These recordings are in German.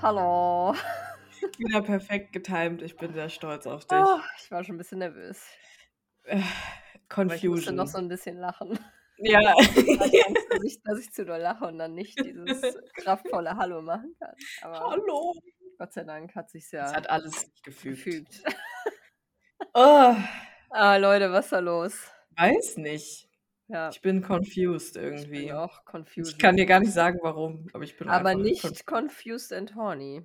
Hallo. Wieder perfekt getimt. Ich bin sehr stolz auf dich. Oh, ich war schon ein bisschen nervös. Äh, Aber ich musste noch Confusion. so ein bisschen lachen. Ja. Ich hatte Angst, dass ich, dass ich zu doll lache und dann nicht dieses kraftvolle Hallo machen kann. Aber Hallo. Gott sei Dank hat sich's Es ja hat alles sich gefügt. gefügt. Oh, Ah, Leute, was ist da los? weiß nicht. Ja, Ich bin confused ich bin irgendwie. auch Ich confused. kann dir gar nicht sagen, warum, aber ich bin Aber nicht confused. confused and horny.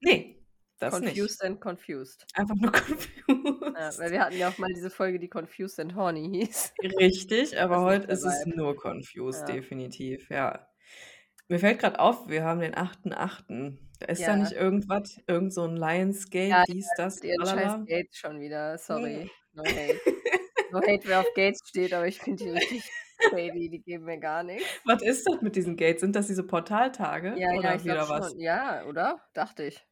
Nee, das nicht. Confused and confused. Einfach nur Ja, confused. weil wir hatten ja auch mal diese Folge, die confused and horny hieß. Richtig, aber heute ist es nur confused, Ja. definitiv, ja. Mir fällt gerade auf, wir haben den 8.8. Da ist da Ja. nicht irgendwas, irgend so ein Lionsgate, Ja, dies, ja, das, ihren scheiß? Gates schon wieder. Sorry. No hate. No hate, wer auf Gates steht, aber ich finde die richtig shady. Die geben mir gar nichts. Was ist das mit diesen Gates? Sind das diese Portaltage Ja, ja, oder glaube wieder was? schon. Ja, oder? Dachte ich.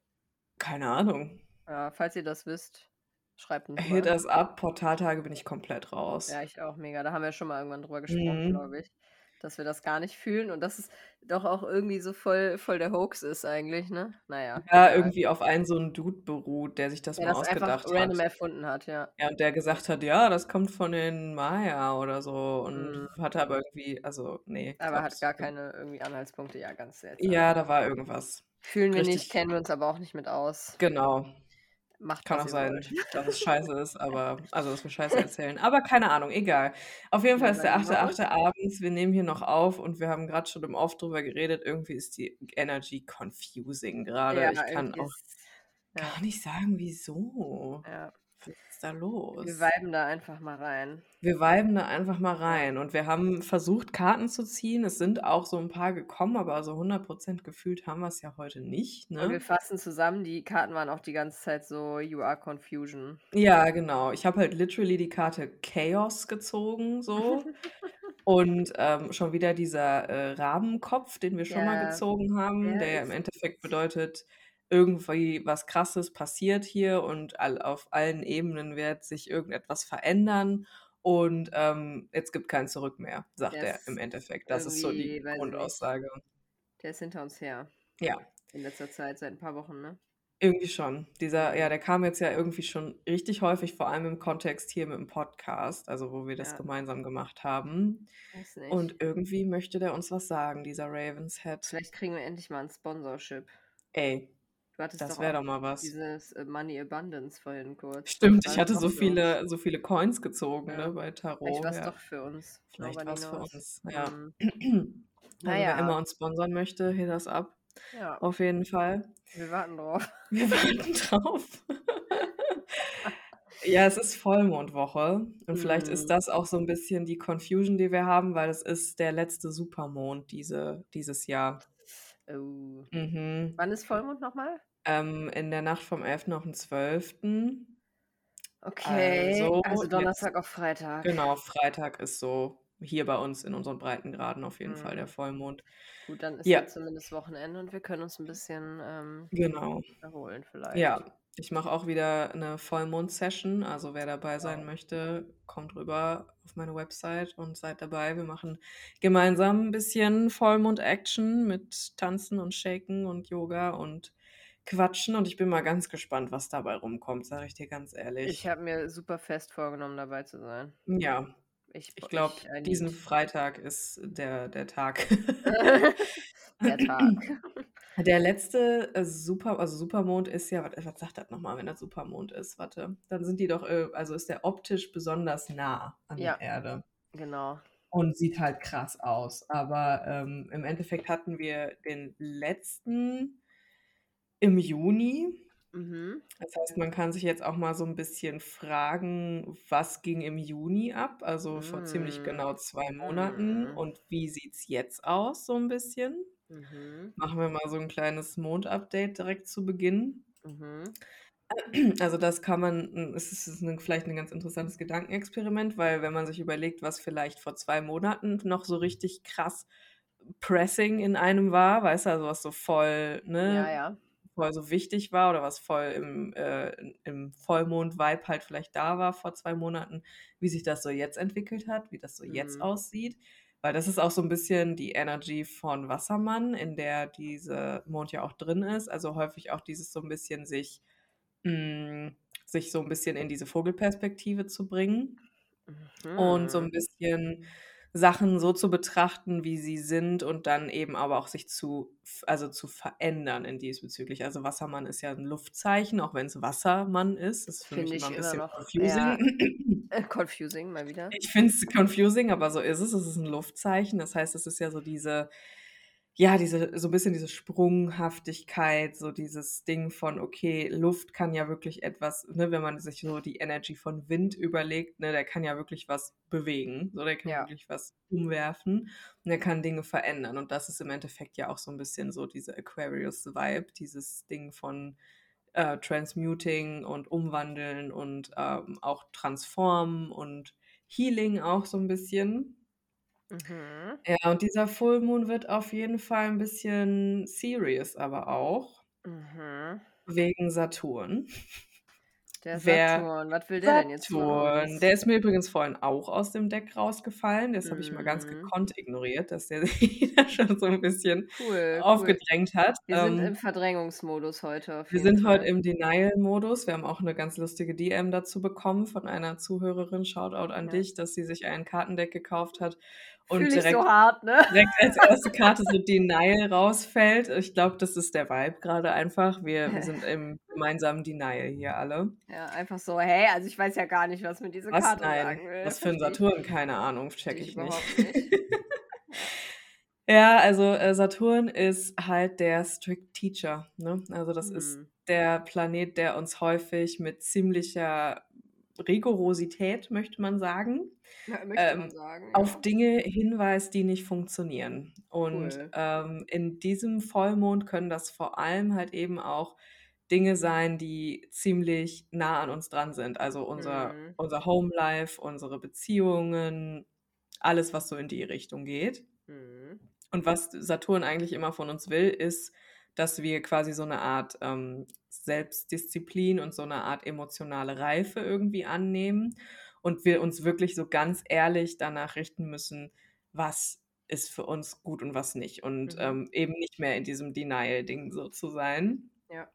Keine Ahnung. Ja, falls ihr das wisst, schreibt uns Hit us up, Portaltage bin ich komplett raus. Ja, ich auch mega. Da haben wir schon mal irgendwann drüber gesprochen, Mhm. glaube ich. Dass wir das gar nicht fühlen und dass es doch auch irgendwie so voll, voll der Hoax ist eigentlich, ne? Naja, Ja, irgendwie auf einen so einen Dude beruht, der sich das Der mal das einfach ausgedacht random hat. erfunden hat, ja. Ja, und der gesagt hat, ja, das kommt von den Maya oder so und Mhm. hatte aber irgendwie, also nee, Aber hat gar keine irgendwie Anhaltspunkte. Ja, ganz seltsam. Ja, da war irgendwas. Fühlen wir nicht, Richtig. kennen wir uns aber auch nicht mit aus. Genau. Macht, Kann auch sein, wollt. dass es scheiße ist, aber, also dass wir scheiße erzählen. Aber keine Ahnung, egal. Auf jeden Fall ist der dann die 8.8. Woche. abends, wir nehmen hier noch auf und wir haben gerade schon im Off drüber geredet, irgendwie ist die Energy confusing gerade. Ja, Ich kann auch gar nicht sagen, wieso. ja. Ist da Wir los? viben da einfach mal rein. Wir viben da einfach mal Ja. rein und wir haben versucht, Karten zu ziehen. Es sind auch so ein paar gekommen, aber so 100% gefühlt haben wir es ja heute nicht, Und wir ne? fassen zusammen, die Karten waren auch die ganze Zeit so You are Confusion. Ja, genau. Ich habe halt literally die Karte Chaos gezogen, so. Und ähm, schon wieder dieser äh, Rabenkopf, den wir schon mal Ja, gezogen haben, wer der ja im Endeffekt bedeutet, irgendwie was Krasses passiert hier und all, auf allen Ebenen wird sich irgendetwas verändern. Und ähm, jetzt gibt kein Zurück mehr, sagt Der er im Endeffekt. Das ist so die. Grundaussage. Der ist hinter uns her. Ja, In letzter Zeit, seit ein paar Wochen, ne? irgendwie schon. Dieser, ja, der kam jetzt ja irgendwie schon richtig häufig, vor allem im Kontext hier mit dem Podcast, also wo wir das Ja, gemeinsam gemacht haben. weiß nicht. Und irgendwie möchte der uns was sagen, dieser Ravens Head. Vielleicht kriegen wir endlich mal ein Sponsorship. Ey, Du hattest das wäre doch mal was. dieses äh, Money Abundance vorhin kurz. Stimmt, War ich hatte so uns? viele, so viele Coins gezogen, Ja. ne, bei Vielleicht Tarot. war es Ja, doch für uns. vielleicht Nobody was für uns. Ja. Mhm. Also wer immer Naja, uns sponsern möchte, hit das ab. ja, Auf jeden Fall. wir warten drauf. Wir warten drauf. Ja, es ist Vollmondwoche und vielleicht ist Mhm. das auch so ein bisschen die Confusion, die wir haben, weil es ist der letzte Supermond diese, dieses Jahr. Oh. Mhm. Wann ist Vollmond nochmal? Ähm, in der Nacht vom 11. auf den 12. Okay, Also also jetzt, Donnerstag auf Freitag. genau, Freitag ist so hier bei uns in unseren Breitengraden auf jeden Fall der Mhm. Vollmond. Gut, dann ist Ja, ja zumindest Wochenende und wir können uns ein bisschen ähm, genau. erholen vielleicht. Ja, ich mache auch wieder eine Vollmond-Session. Also wer dabei sein möchte, kommt rüber auf meine Website und seid dabei. Wir machen gemeinsam ein bisschen Vollmond-Action mit Tanzen und Shaken und Yoga und Quatschen. Und ich bin mal ganz gespannt, was dabei rumkommt, sage ich dir ganz Ich ehrlich. habe mir super fest vorgenommen, dabei zu sein. Ja, Ich, ich glaube, ich, I diesen. Freitag ist der, der Tag. Der Tag. Der letzte äh, Super, also Supermond ist ja, was, was sagt das nochmal, wenn das Supermond ist? Warte, dann sind die doch, äh, also ist der optisch besonders nah an Ja, der Erde genau. und sieht halt krass aus. Aber ähm, im Endeffekt hatten wir den letzten im Juni. Mhm. Das heißt, man kann sich jetzt auch mal so ein bisschen fragen, was ging im Juni ab, also vor ziemlich Mm. genau zwei Monaten Mm. und wie sieht's jetzt aus, so ein bisschen. Mhm. Machen wir mal so ein kleines Mond-Update direkt zu Beginn. Mhm. Also das kann man, es ist, es ist ein, vielleicht ein ganz interessantes Gedankenexperiment, weil wenn man sich überlegt, was vielleicht vor zwei Monaten noch so richtig krass Pressing in einem war, weißt du, also was so voll, Ja, ne, ja. voll so wichtig war oder was voll im, äh, im Vollmond-Vibe halt vielleicht da war vor zwei Monaten, wie sich das so jetzt entwickelt hat, wie das so jetzt Mhm. aussieht. Weil das ist auch so ein bisschen die Energy von Wassermann, in der dieser Mond ja auch drin ist. Also häufig auch dieses so ein bisschen sich, hm, sich so ein bisschen in diese Vogelperspektive zu bringen. Und so Mhm. ein bisschen Sachen so zu betrachten, wie sie sind und dann eben aber auch sich zu also, zu verändern in diesbezüglich. Also, Wassermann ist ja 'n Luftzeichen, auch wenn's Wassermann ist. Das Finde immer ich immer bisschen noch, ja, confusing. äh, confusing mal wieder. Ich finde es confusing, aber so ist es. Es ist 'n Luftzeichen. Das heißt, es ist ja so diese ja, diese so 'n bisschen diese Sprunghaftigkeit, so dieses Ding von, okay, Luft kann ja wirklich etwas ne, wenn man sich so die Energy von Wind überlegt, ne, der kann ja wirklich was bewegen. So, der kann Ja. wirklich was umwerfen und der kann Dinge verändern. Und das ist im Endeffekt ja auch so 'n bisschen so diese Aquarius-Vibe, dieses Ding von, äh, Transmuting und Umwandeln und, ähm, auch Transformen und Healing auch so 'n bisschen. Mhm. Ja, und dieser Full-Moon wird auf jeden Fall 'n bisschen serious aber auch Mhm. wegen Saturn. Der Wer Saturn, was will der denn jetzt von Saturn, der ist mir übrigens vorhin auch aus dem Deck rausgefallen. Das habe ich mal ganz Mhm. gekonnt ignoriert, dass der sich da schon so 'n bisschen Cool, cool. aufgedrängt hat. Wir sind im Ähm Verdrängungsmodus heute wir sind heute Fall. im Denial-Modus. Wir haben auch 'ne ganz lustige DM dazu bekommen von einer Zuhörerin. Shoutout an Ja. dich, dass sie sich ein Kartendeck gekauft hat und Fühle ich direkt so hart, ne? direkt als 1. Karte so Denial rausfällt. Ich glaube, das ist der Vibe grade einfach. Wir wir sind im gemeinsamen Denial hier alle. Ja, einfach so: „Hey, also, ich weiß ja gar nicht, was mir diese Was? Karte Nein. sagen will.“ Was für 'n Verstehe ich Saturn? Keine Ahnung, checke ich ich nicht. Ja. Also, äh, Saturn ist halt der Strict Teacher, ne? Also, das ist Mhm. der Planet, der uns häufig mit ziemlicher Rigorosität, möchte man sagen, Ja, möchte man ähm, sagen, auf ja. Dinge hinweist, die nicht funktionieren. Und, Cool. ähm, in diesem Vollmond können das vor allem halt eben auch Dinge sein, die ziemlich nah an uns dran sind. Also, unser Mhm. unser Home-Life, unsere Beziehungen, alles, was so in die Richtung geht. Mhm. Und was Saturn eigentlich immer von uns will, ist, dass wir quasi so 'ne Art, ähm, Selbstdisziplin und so 'ne Art emotionale Reife irgendwie annehmen und wir uns wirklich so ganz ehrlich danach richten müssen, was ist für uns gut und was nicht und, Mhm. ähm, eben nicht mehr in diesem Denial-Ding so zu sein. Ja.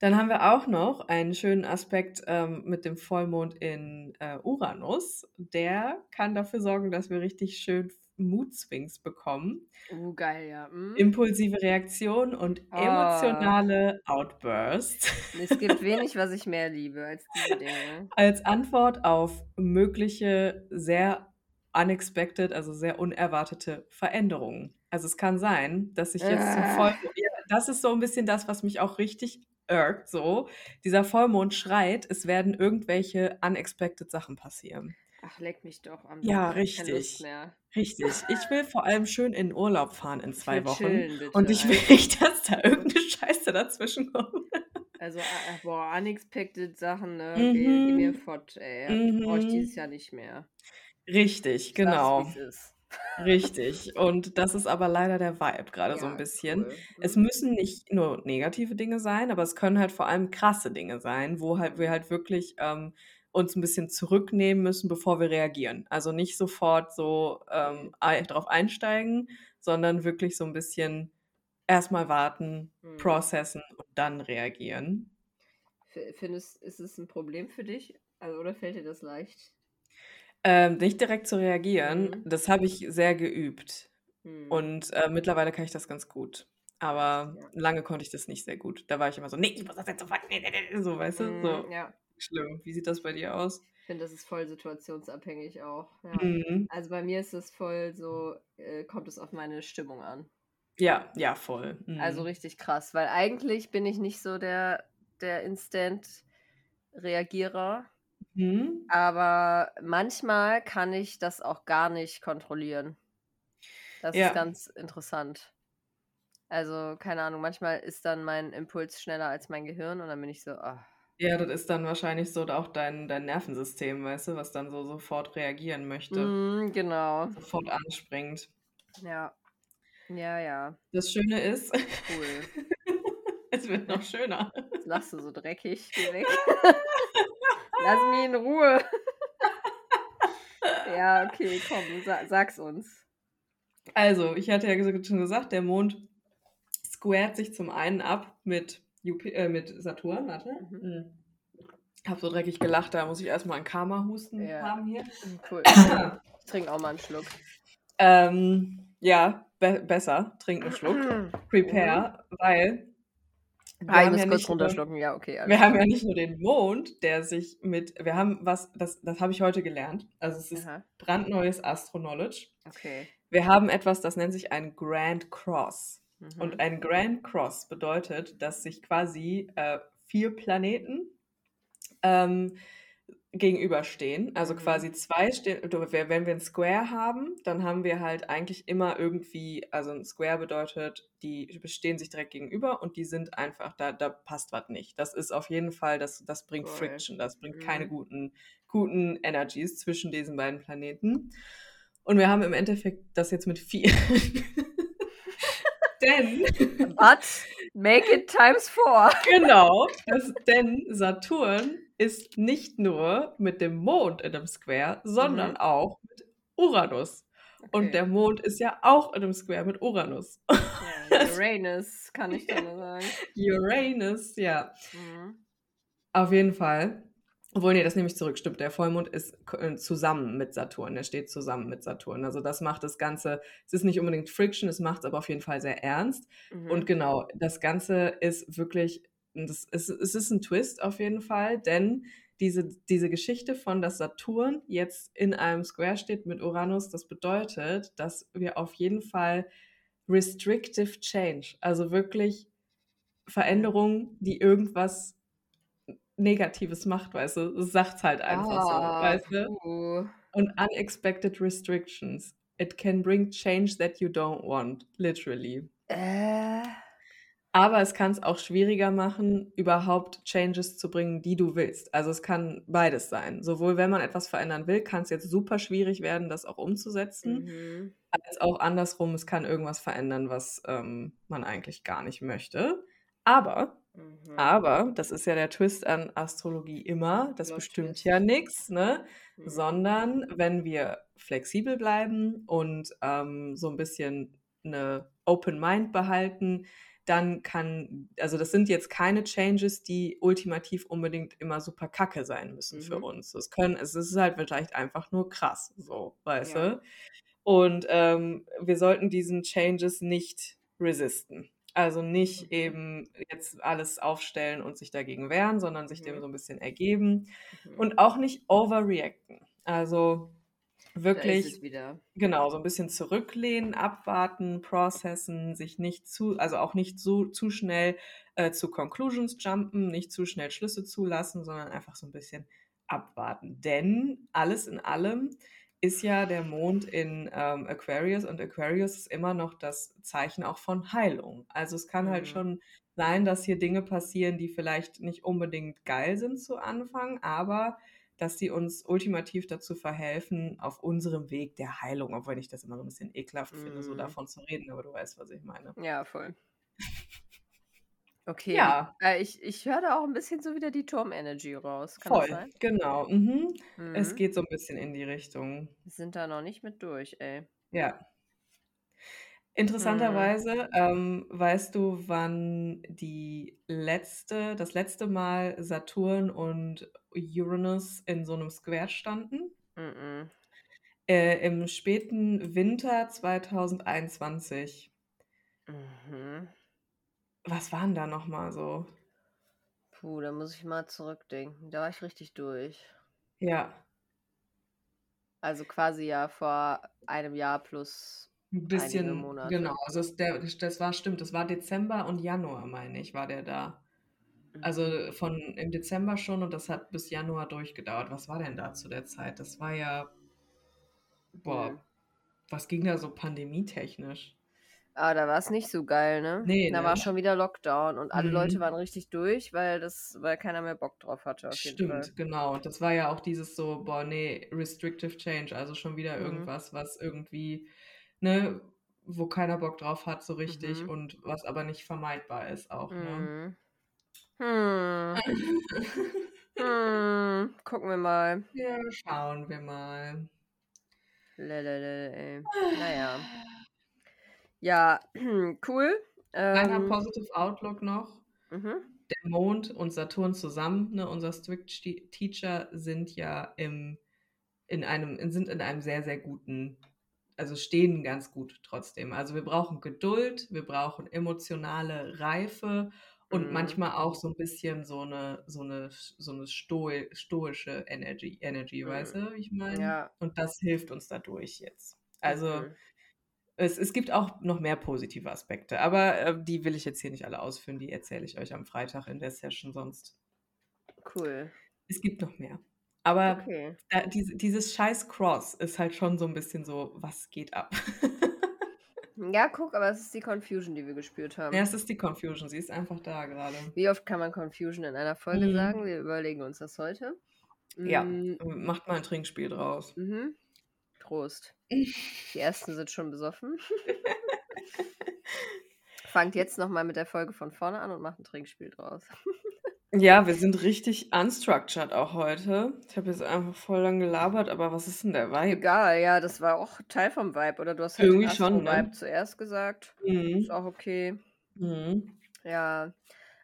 Dann haben wir auch noch einen schönen Aspekt, ähm, mit dem Vollmond in, äh, Uranus. Der kann dafür sorgen, dass wir richtig schön Mood-Swings bekommen. Uh, geil, ja. Mhm. Impulsive Reaktionen und Oh. emotionale Outbursts. Es gibt wenig, was ich mehr liebe als diese Dinge. Als Antwort auf mögliche, sehr unexpected, also, sehr unerwartete Veränderungen. Also, es kann sein, dass ich jetzt zum Äh. Vollmond ja, das ist so 'n bisschen das, was mich auch richtig irkt so. Dieser Vollmond schreit, es werden irgendwelche unexpected Sachen passieren. Ach, leck mich doch am Ja, Lust richtig. mehr. Richtig. Ich will vor allem schön in Urlaub fahren in 2 will Wochen chillen, bitte und ich will nicht, dass da irgend 'ne Scheiße dazwischen kommt. Also, a a boah, unexpected Sachen, ne? Geh geh mir Mhm. fort, ey. Ich brauche ich dieses Mhm. Jahr nicht mehr. Richtig, genau. Richtig. Und das ist aber leider der Vibe grade so 'n Ja, bisschen. cool. Es Mhm. müssen nicht nur negative Dinge sein, aber es können halt vor allem krasse Dinge sein, wo halt wir Mhm. halt wirklich, ähm, uns 'n bisschen zurücknehmen müssen, bevor wir reagieren. Also, nicht sofort so, ähm, drauf einsteigen, sondern wirklich so 'n bisschen erst mal warten, Mhm. processen und dann reagieren. Fi findest ist es 'n Problem für dich? Also, oder fällt dir das leicht? Ähm, nicht direkt zu reagieren, Mhm. das habe ich sehr geübt. Mhm. Und, äh, mittlerweile kann ich das ganz gut. Aber ja. lange konnte ich das nicht sehr gut. Da war ich immer so: „Ne, ich muss das jetzt sofort, ne, ne, ne“, so, weißt du? Mhm, So ja. Schlimm. Wie sieht das bei dir aus? Ich finde, das ist voll situationsabhängig auch, ja. Mhm. Also, bei mir ist es voll so, äh, kommt es auf meine Stimmung an. Ja, ja, voll. Also, Mhm. richtig krass, weil eigentlich bin ich nicht so der der Instant-Reagierer. Mhm. Aber manchmal kann ich das auch gar nicht kontrollieren. Das ist Ja. ganz interessant. Also, keine Ahnung, manchmal ist dann mein Impuls schneller als mein Gehirn und dann bin ich so: „Ah.“ Ja, das ist dann wahrscheinlich so auch dein dein Nervensystem, weißt du, was dann so sofort reagieren möchte. Mhm, genau. Sofort anspringt. Ja. Ja, ja. Das Schöne ist Cool. Es wird noch schöner. Jetzt lachst du so dreckig. Geh weg. Lass mich in Ruhe. ja, okay, komm, sa sag's uns. Also, ich hatte ja schon gesagt, der Mond squared sich zum einen ab mit, Jupi äh, mit Saturn. Warte. Mhm. Hm. Hab so dreckig gelacht, da muss ich erstmal einen Karma-Husten ja. haben hier. Cool. ich trinke auch mal einen Schluck. Ähm, ja, be besser. Trink einen Schluck. Prepare, mhm. weil. Wir ich muss ja kurz runterschlucken, ja, okay. Wir haben ja nicht nur den Mond, der sich mit. Wir haben was, das, das habe ich heute gelernt. Also, es ist Aha. brandneues Astro-Knowledge. Okay. Wir haben etwas, das nennt sich ein Grand Cross. Mhm. Und ein Grand Cross bedeutet, dass sich quasi äh, vier Planeten ähm, gegenüberstehen. Also mhm. quasi zwei stehen, wenn wir ein Square haben, dann haben wir halt eigentlich immer irgendwie, also ein Square bedeutet, die bestehen sich direkt gegenüber und die sind einfach, da, da passt was nicht. Das ist auf jeden Fall, das, das bringt cool. Friction, das bringt mhm. keine guten, guten Energies zwischen diesen beiden Planeten. Und wir haben im Endeffekt das jetzt mit vier. Denn. But make it times four. genau. Das, denn Saturn ist nicht nur mit dem Mond in einem Square, sondern mhm. auch mit Uranus. Okay. Und der Mond ist ja auch in einem Square mit Uranus. Ja, Uranus, kann ich nur sagen. Uranus, ja. Mhm. Auf jeden Fall. Obwohl, nee, das nehme ich zurück, stimmt. Der Vollmond ist äh, zusammen mit Saturn. Der steht zusammen mit Saturn. Also das macht das Ganze, es ist nicht unbedingt Friction, es macht es aber auf jeden Fall sehr ernst. Mhm. Und genau, das Ganze ist wirklich, das ist, es ist ein Twist auf jeden Fall, denn diese, diese Geschichte von, dass Saturn jetzt in einem Square steht mit Uranus, das bedeutet, dass wir auf jeden Fall restrictive change, also wirklich Veränderungen, die irgendwas Negatives macht, weißt du? Es sagt halt einfach so, Ah, weißt du? Und unexpected restrictions. It can bring change that you don't want, literally. Äh. Aber es kann es auch schwieriger machen, überhaupt Changes zu bringen, die du willst. Also es kann beides sein. Sowohl wenn man etwas verändern will, kann es jetzt super schwierig werden, das auch umzusetzen, Mhm. als auch andersrum, es kann irgendwas verändern, was ähm, man eigentlich gar nicht möchte. Aber Mhm. Aber, das ist ja der Twist an Astrologie immer, das Plot bestimmt Twist. ja nichts, ne? Mhm. Sondern wenn wir flexibel bleiben und ähm, so ein bisschen eine Open Mind behalten, dann kann, also das sind jetzt keine Changes, die ultimativ unbedingt immer super kacke sein müssen für Mhm. uns. Es können, es ist halt vielleicht einfach nur krass, so, weißt Ja. du? Und ähm, wir sollten diesen Changes nicht resisten. Also nicht eben jetzt alles aufstellen und sich dagegen wehren, sondern sich dem Mhm. so ein bisschen ergeben Mhm. und auch nicht overreacten. Also wirklich genau, so ein bisschen zurücklehnen, abwarten, processen, sich nicht zu also auch nicht so zu schnell, äh, zu Conclusions jumpen, nicht zu schnell Schlüsse zulassen, sondern einfach so ein bisschen abwarten. Denn alles in allem ist ja der Mond in ähm, Aquarius und Aquarius ist immer noch das Zeichen auch von Heilung. Also es kann halt Mhm. schon sein, dass hier Dinge passieren, die vielleicht nicht unbedingt geil sind zu Anfang, aber dass sie uns ultimativ dazu verhelfen, auf unserem Weg der Heilung, obwohl ich das immer so ein bisschen ekelhaft finde, so Mhm. davon zu reden, aber du weißt, was ich meine. Ja, voll. Okay, Ja. äh, ich ich höre da auch ein bisschen so wieder die Turm-Energy raus. Kann das Voll, sein? genau. Mhm. Es Mhm. geht so ein bisschen in die Richtung. Wir sind da noch nicht mit durch, ey. Ja. Mhm. Interessanterweise, ähm, weißt du, wann die letzte das letzte Mal Saturn und Uranus in so 'nem Square standen? Mhm. Äh, im späten Winter 2021. Mhm. Was war 'n da noch mal so? Puh, da muss ich mal zurückdenken. Da war ich richtig durch. Ja. Also quasi ja vor einem Jahr plus 'N einige bisschen Monate. genau, also es der das war stimmt, das war Dezember und Januar, meine ich, war der da. Also Mhm. von im Dezember schon und das hat bis Januar durchgedauert. Was war denn da zu der Zeit? Das war ja Mhm. boah, was ging da so pandemietechnisch? Ah, da war's nicht so geil, ne? Ne, Da war ne? schon wieder Lockdown und alle Leute Mhm. waren richtig durch, weil das weil keiner mehr Bock drauf hatte auf jeden Fall. Stimmt, genau. Und das war ja auch dieses so: „Boah, ne, restrictive change“, also schon wieder Mhm. irgendwas, was irgendwie, ne, wo keiner Bock drauf hat so richtig Mhm. und was aber nicht vermeidbar ist auch, ne? Mhm. Hm. Hm, gucken wir mal. Ja, schauen wir mal. Lelele, ey. Na ja. Cool. Kleiner Ähm Positive Outlook noch. Mhm. Der Mond und Saturn zusammen, ne, unser Strict Teacher sind ja im in einem sind in einem sehr, sehr guten also stehen ganz gut trotzdem. Also, wir brauchen Geduld, wir brauchen emotionale Reife und Mhm. manchmal auch so 'n bisschen so 'ne so 'ne so 'ne stoi stoische Energy Energy, weißt Mhm. du, wie ich meine? Ja. Und das hilft uns dadurch jetzt. Also, Mhm. Es es gibt auch noch mehr positive Aspekte, aber, äh, die will ich jetzt hier nicht alle ausführen, die erzähle ich euch am Freitag in der Session sonst. Cool. Es gibt noch mehr. Aber Okay. da diese dieses scheiß Cross ist halt schon so 'n bisschen so: „Was geht ab?“ Ja, guck, aber es ist die Confusion, die wir gespürt Ja, haben. es ist die Confusion, sie ist einfach da grade. Wie oft kann man Confusion in einer Folge Mhm. sagen? Wir überlegen uns das heute. Ja, Hm. m macht mal 'n Trinkspiel draus. Mhm. Prost. Die ersten sind schon besoffen. Fangt jetzt noch mal mit der Folge von vorne an und macht 'n Trinkspiel draus. Ja, wir sind richtig unstructured auch heute. Ich habe jetzt einfach voll lang gelabert, aber was ist denn der Vibe? Egal, ja, das war auch Teil vom Vibe, oder du hast halt Irgendwie schon, ne? zuerst gesagt. Ist Mhm. auch okay. Mhm. Ja,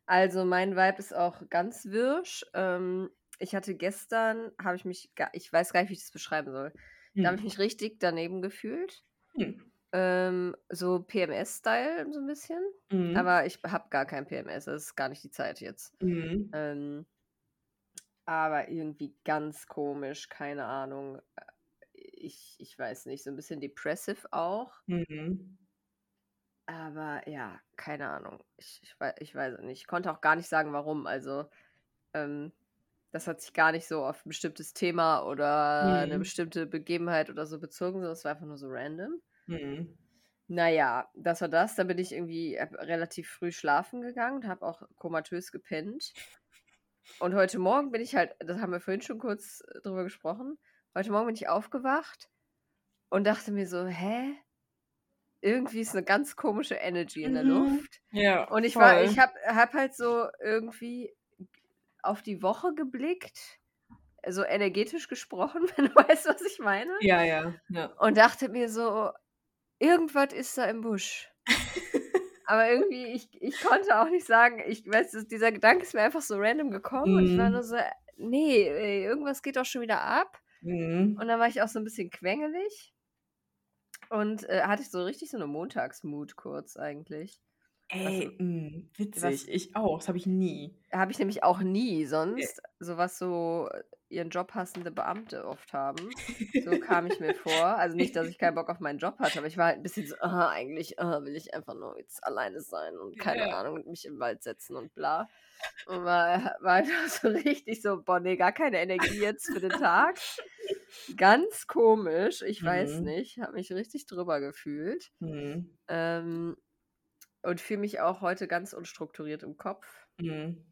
also mein Vibe ist auch ganz wirsch. Ähm, ich hatte gestern habe ich mich ich weiß gar nicht, wie ich das beschreiben soll. Da habe ich Hm. mich richtig daneben gefühlt. Hm. Ähm, so PMS-Style so 'n bisschen. Mhm. Aber ich habe gar kein PMS, das ist gar nicht die Zeit jetzt. Mhm. Ähm aber irgendwie ganz komisch, keine Ahnung. Ich ich weiß nicht, so 'n bisschen depressive auch. Mhm. Aber ja, keine Ahnung. Ich ich wei ich weiß es nicht. Ich konnte auch gar nicht sagen, warum. Also, ähm, das hat sich gar nicht so auf 'n bestimmtes Thema oder Mhm. bestimmte Begebenheit oder so bezogen, sondern es war einfach nur so random. Mhm. Na ja, das war das. Dann bin ich irgendwie, äh, relativ früh schlafen gegangen und habe auch komatös gepennt. Und heute Morgen bin ich halt das haben wir vorhin schon kurz, äh, drüber gesprochen. Heute Morgen bin ich aufgewacht und dachte mir so: „Hä? Irgendwie ist 'ne ganz komische Energy in der Mhm. Luft.“ Ja, Und ich war voll. ich habe habe halt so irgendwie auf die Woche geblickt, so energetisch gesprochen, wenn du weißt, was ich meine. Ja, ja, ja. Und dachte mir so: „Irgendwas ist da im Busch.“ Aber irgendwie, ich ich konnte auch nicht sagen ich weiß, dieser Gedanke ist mir einfach so random gekommen und ich war nur Mhm. so: „Ne, ey, irgendwas geht doch schon wieder ab.“ Mhm. Und dann war ich auch so 'n bisschen quengelig. Und, äh, hatte ich so richtig so 'ne Montagsmood kurz eigentlich. Was Ey, m hm, was witzig. Ich auch, das habe ich nie. Habe ich nämlich auch nie sonst, so was so ihren Job hassende Beamte oft haben. So kam ich mir vor. Also nicht, dass ich keinen Bock auf meinen Job hatte, aber ich war halt 'n bisschen so: „Ah, eigentlich, ah, will ich einfach nur jetzt alleine sein und keine Ja. Ahnung, mich 'n Wald setzen und bla.“ Und war war einfach so richtig so: „Boah, ne, gar keine Energie jetzt für den Tag.“ Ganz komisch, ich weiß Mhm. nicht, habe mich richtig drüber gefühlt. Mhm. Ähm, und fühle mich auch heute ganz unstrukturiert im Kopf. Mhm.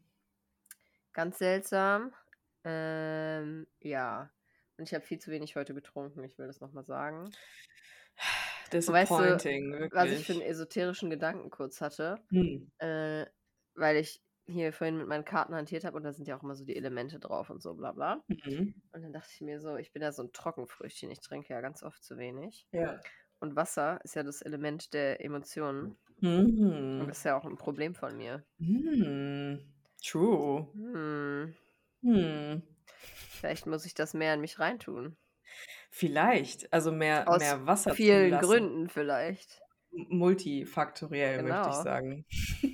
Ganz seltsam. Ähm, ja. Und ich habe viel zu wenig heute getrunken, ich will das noch mal sagen. Und weißt du, Disappointing, was ich für 'n wirklich. esoterischen Gedanken kurz hatte? Hm. Äh, weil ich hier vorhin mit meinen Karten hantiert habe und da sind ja auch immer so die Elemente drauf und so bla bla. Mhm. Und dann dachte ich mir so, ich bin ja so 'n Trockenfrüchtchen, ich trinke ja ganz oft zu wenig. Ja. Und Wasser ist ja das Element der Emotionen. Mhm. das ist ja auch 'n Problem von mir. Hm. True. Hm. Hm. Vielleicht muss ich das mehr in mich reintun. Vielleicht, also mehr Aus mehr Wasser vielen zulassen. Gründen vielleicht. Multifaktoriell, möchte ich Genau. sagen.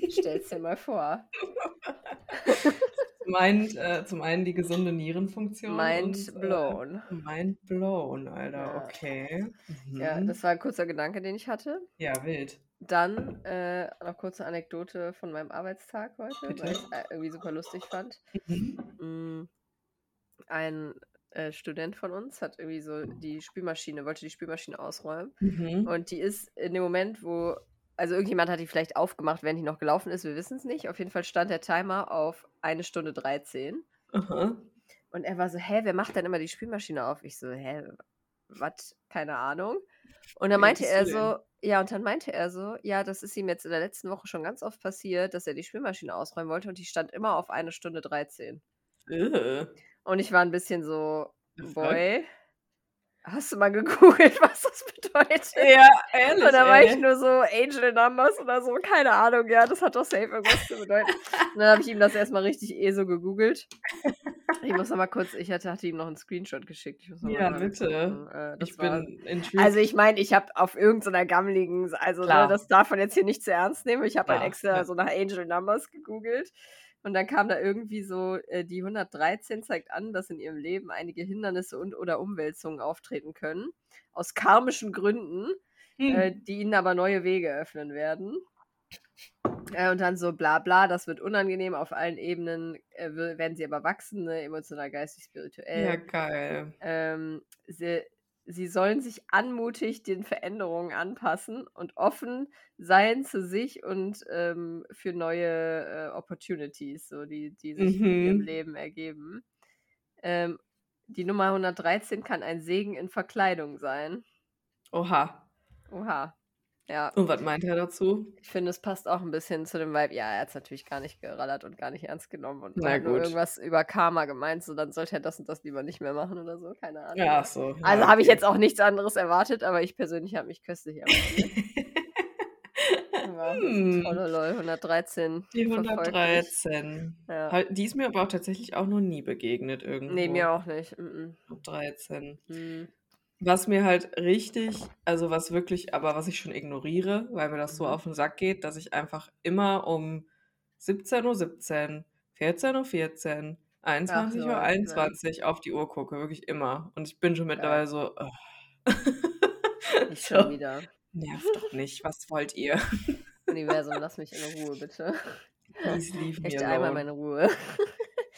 Stell's dir mal vor. Zum einen äh, zum einen die gesunde Nierenfunktion Mind und, äh blown. mind blown, Alter, Ja. okay. Ja, Mhm. das war 'n kurzer Gedanke, den ich hatte. Ja, wild. Dann, äh, noch kurze Anekdote von meinem Arbeitstag heute, weil Bitte. ich's, äh, irgendwie super lustig fand. Mhm. Hm, ein, äh, Student von uns hat irgendwie so die Spülmaschine wollte die Spülmaschine ausräumen Mhm. und die ist in dem Moment, wo also irgendjemand hat die vielleicht aufgemacht, während die noch gelaufen ist, wir wissen's nicht. Auf jeden Fall stand der Timer auf 1 Stunde 13. Aha. Und er war so: „Hä, wer macht denn immer die Spülmaschine auf?“ Ich so: „Hä, was? Keine Ahnung.“ Und dann meinte er so ja, und dann meinte er so, ja, das ist ihm jetzt in der letzten Woche schon ganz oft passiert, dass er die Spülmaschine ausräumen wollte und die stand immer auf eine Stunde 13. Äh. Und ich war ein bisschen so? Boy, hast du mal gegoogelt, was das bedeutet? Ja, ehrlich, Und da war ich nur so Angel Numbers oder so, keine Ahnung, ja, das hat doch safe irgendwas zu bedeuten. Und dann habe ich ihm das erstmal richtig eh so gegoogelt. Ich muss mal kurz, ich hatte, hatte ihm noch einen Screenshot geschickt. Ich Ja, bitte. Äh, Ich bin intrigued. also ich meine, ich habe auf irgendeiner gammeligen, also ne, das darf man jetzt hier nicht zu ernst nehmen. Ich habe halt extra ja. so nach Angel Numbers gegoogelt. Und dann kam da irgendwie so, äh, die 113 zeigt an, dass in ihrem Leben einige Hindernisse und oder Umwälzungen auftreten können. Aus karmischen Gründen, Hm. äh, die ihnen aber neue Wege öffnen werden. Äh, und dann so bla bla, das wird unangenehm auf allen Ebenen, äh, werden sie aber wachsen, ne, emotional, geistig, spirituell. ja, geil. Ähm, sie, sie sollen sich anmutig den Veränderungen anpassen und offen sein zu sich und ähm, für neue äh, Opportunities, so die, die sich in ihrem Mhm. Leben ergeben. Ähm, die Nummer 113 kann ein Segen in Verkleidung sein. Oha. Oha. Ja, Und was meint er dazu? ich finde, es passt auch ein bisschen zu dem Vibe. Ja, er hat es natürlich gar nicht gerallert und gar nicht ernst genommen und Na nur irgendwas über Karma gemeint, so dann sollte er das und das lieber nicht mehr machen oder so, keine Ahnung. Ja, ach so. Also ja, habe ich okay. jetzt auch nichts anderes erwartet, aber ich persönlich habe mich köstlich amüsiert. Ja, Hm. Tolle lol, 113. Die verfolgt mich. 113. Ja. Die ist mir aber auch tatsächlich auch noch nie begegnet irgendwo. Nee, mir auch nicht. Mm 13. -mm. Hm. Was mir halt richtig, also was wirklich, aber was ich schon ignoriere, weil mir das so Mhm. auf den Sack geht, dass ich einfach immer um 17.17 Uhr, 14.14 Uhr, 14, 21 so, Uhr, ja. 21 auf die Uhr gucke, wirklich immer. Und ich bin schon mittlerweile so, ugh. Nicht schon wieder. nervt doch nicht, was wollt ihr? Universum, lass mich in Ruhe, bitte. Please leave me Möchte einmal meine Ruhe.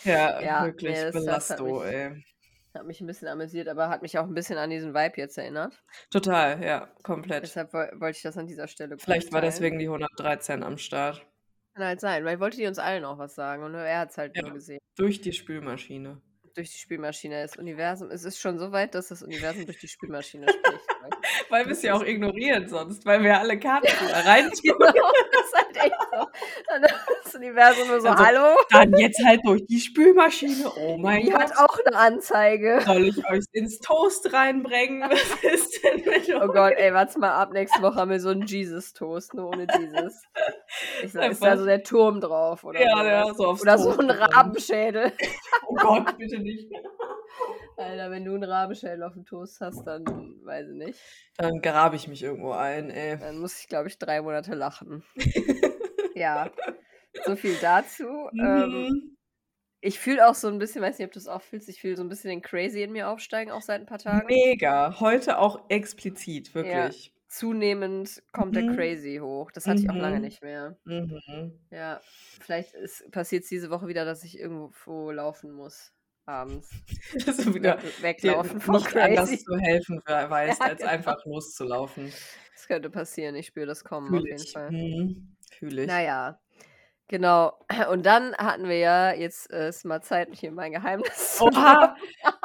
Ja, Ja, wirklich, nee, Belasto, ey. Hat mich ein bisschen amüsiert, aber hat mich auch ein bisschen an diesen Vibe jetzt erinnert. Total, ja, komplett. Deshalb woll- wollte ich das an dieser Stelle Vielleicht war deswegen die 113 am Start. Kann halt sein, weil wollte die uns allen auch was sagen und nur er hat es halt Ja. nur gesehen. Durch die Spülmaschine. Durch die Spülmaschine. Das Universum, es ist schon so weit, dass das Universum durch die Spülmaschine spricht. Weil wir es ja auch ignorieren sonst, weil wir alle Karten da rein genau, das ist halt echt so. Universum nur so, Also, hallo? Dann jetzt halt durch die Spülmaschine. Oh mein Die Gott. hat auch eine Anzeige. Soll ich euch ins Toast reinbringen? Was ist denn mit Oh Gott, ey, warte mal ab. Nächste Woche haben wir so einen Jesus-Toast, nur ohne Jesus. Ich sag, ist da so der Turm drauf oder Ja, ja, so aufs Oder so ein. Rabenschädel. Oh Gott, bitte nicht. Alter, wenn du einen Rabenschädel auf dem Toast hast, dann weiß ich nicht. Dann grabe ich mich irgendwo ein, ey. Dann muss ich, glaube ich, drei Monate lachen. ja, so viel dazu. Ähm, Mhm. ich fühle auch so ein bisschen, weiß nicht, ob du es auch fühlst, ich fühle so ein bisschen den Crazy in mir aufsteigen, auch seit ein paar Tagen. Mega. Heute auch explizit, wirklich. Zunehmend kommt der Mhm. Crazy hoch. Das hatte ich auch lange Mhm. nicht mehr. Mhm. Ja, vielleicht passiert es diese Woche wieder, dass ich irgendwo laufen muss. Abends. Dass du wieder Weg- dir Weglaufen von nicht anders Crazy. zu helfen we- weißt, Ja, als genau. einfach loszulaufen. Das könnte passieren. Ich spüre das kommen Fühle auf jeden ich. Fall. Mhm. Fühle ich. Naja, genau. Und dann hatten wir ja, jetzt äh, ist mal Zeit, mich in mein Geheimnis zu Oha.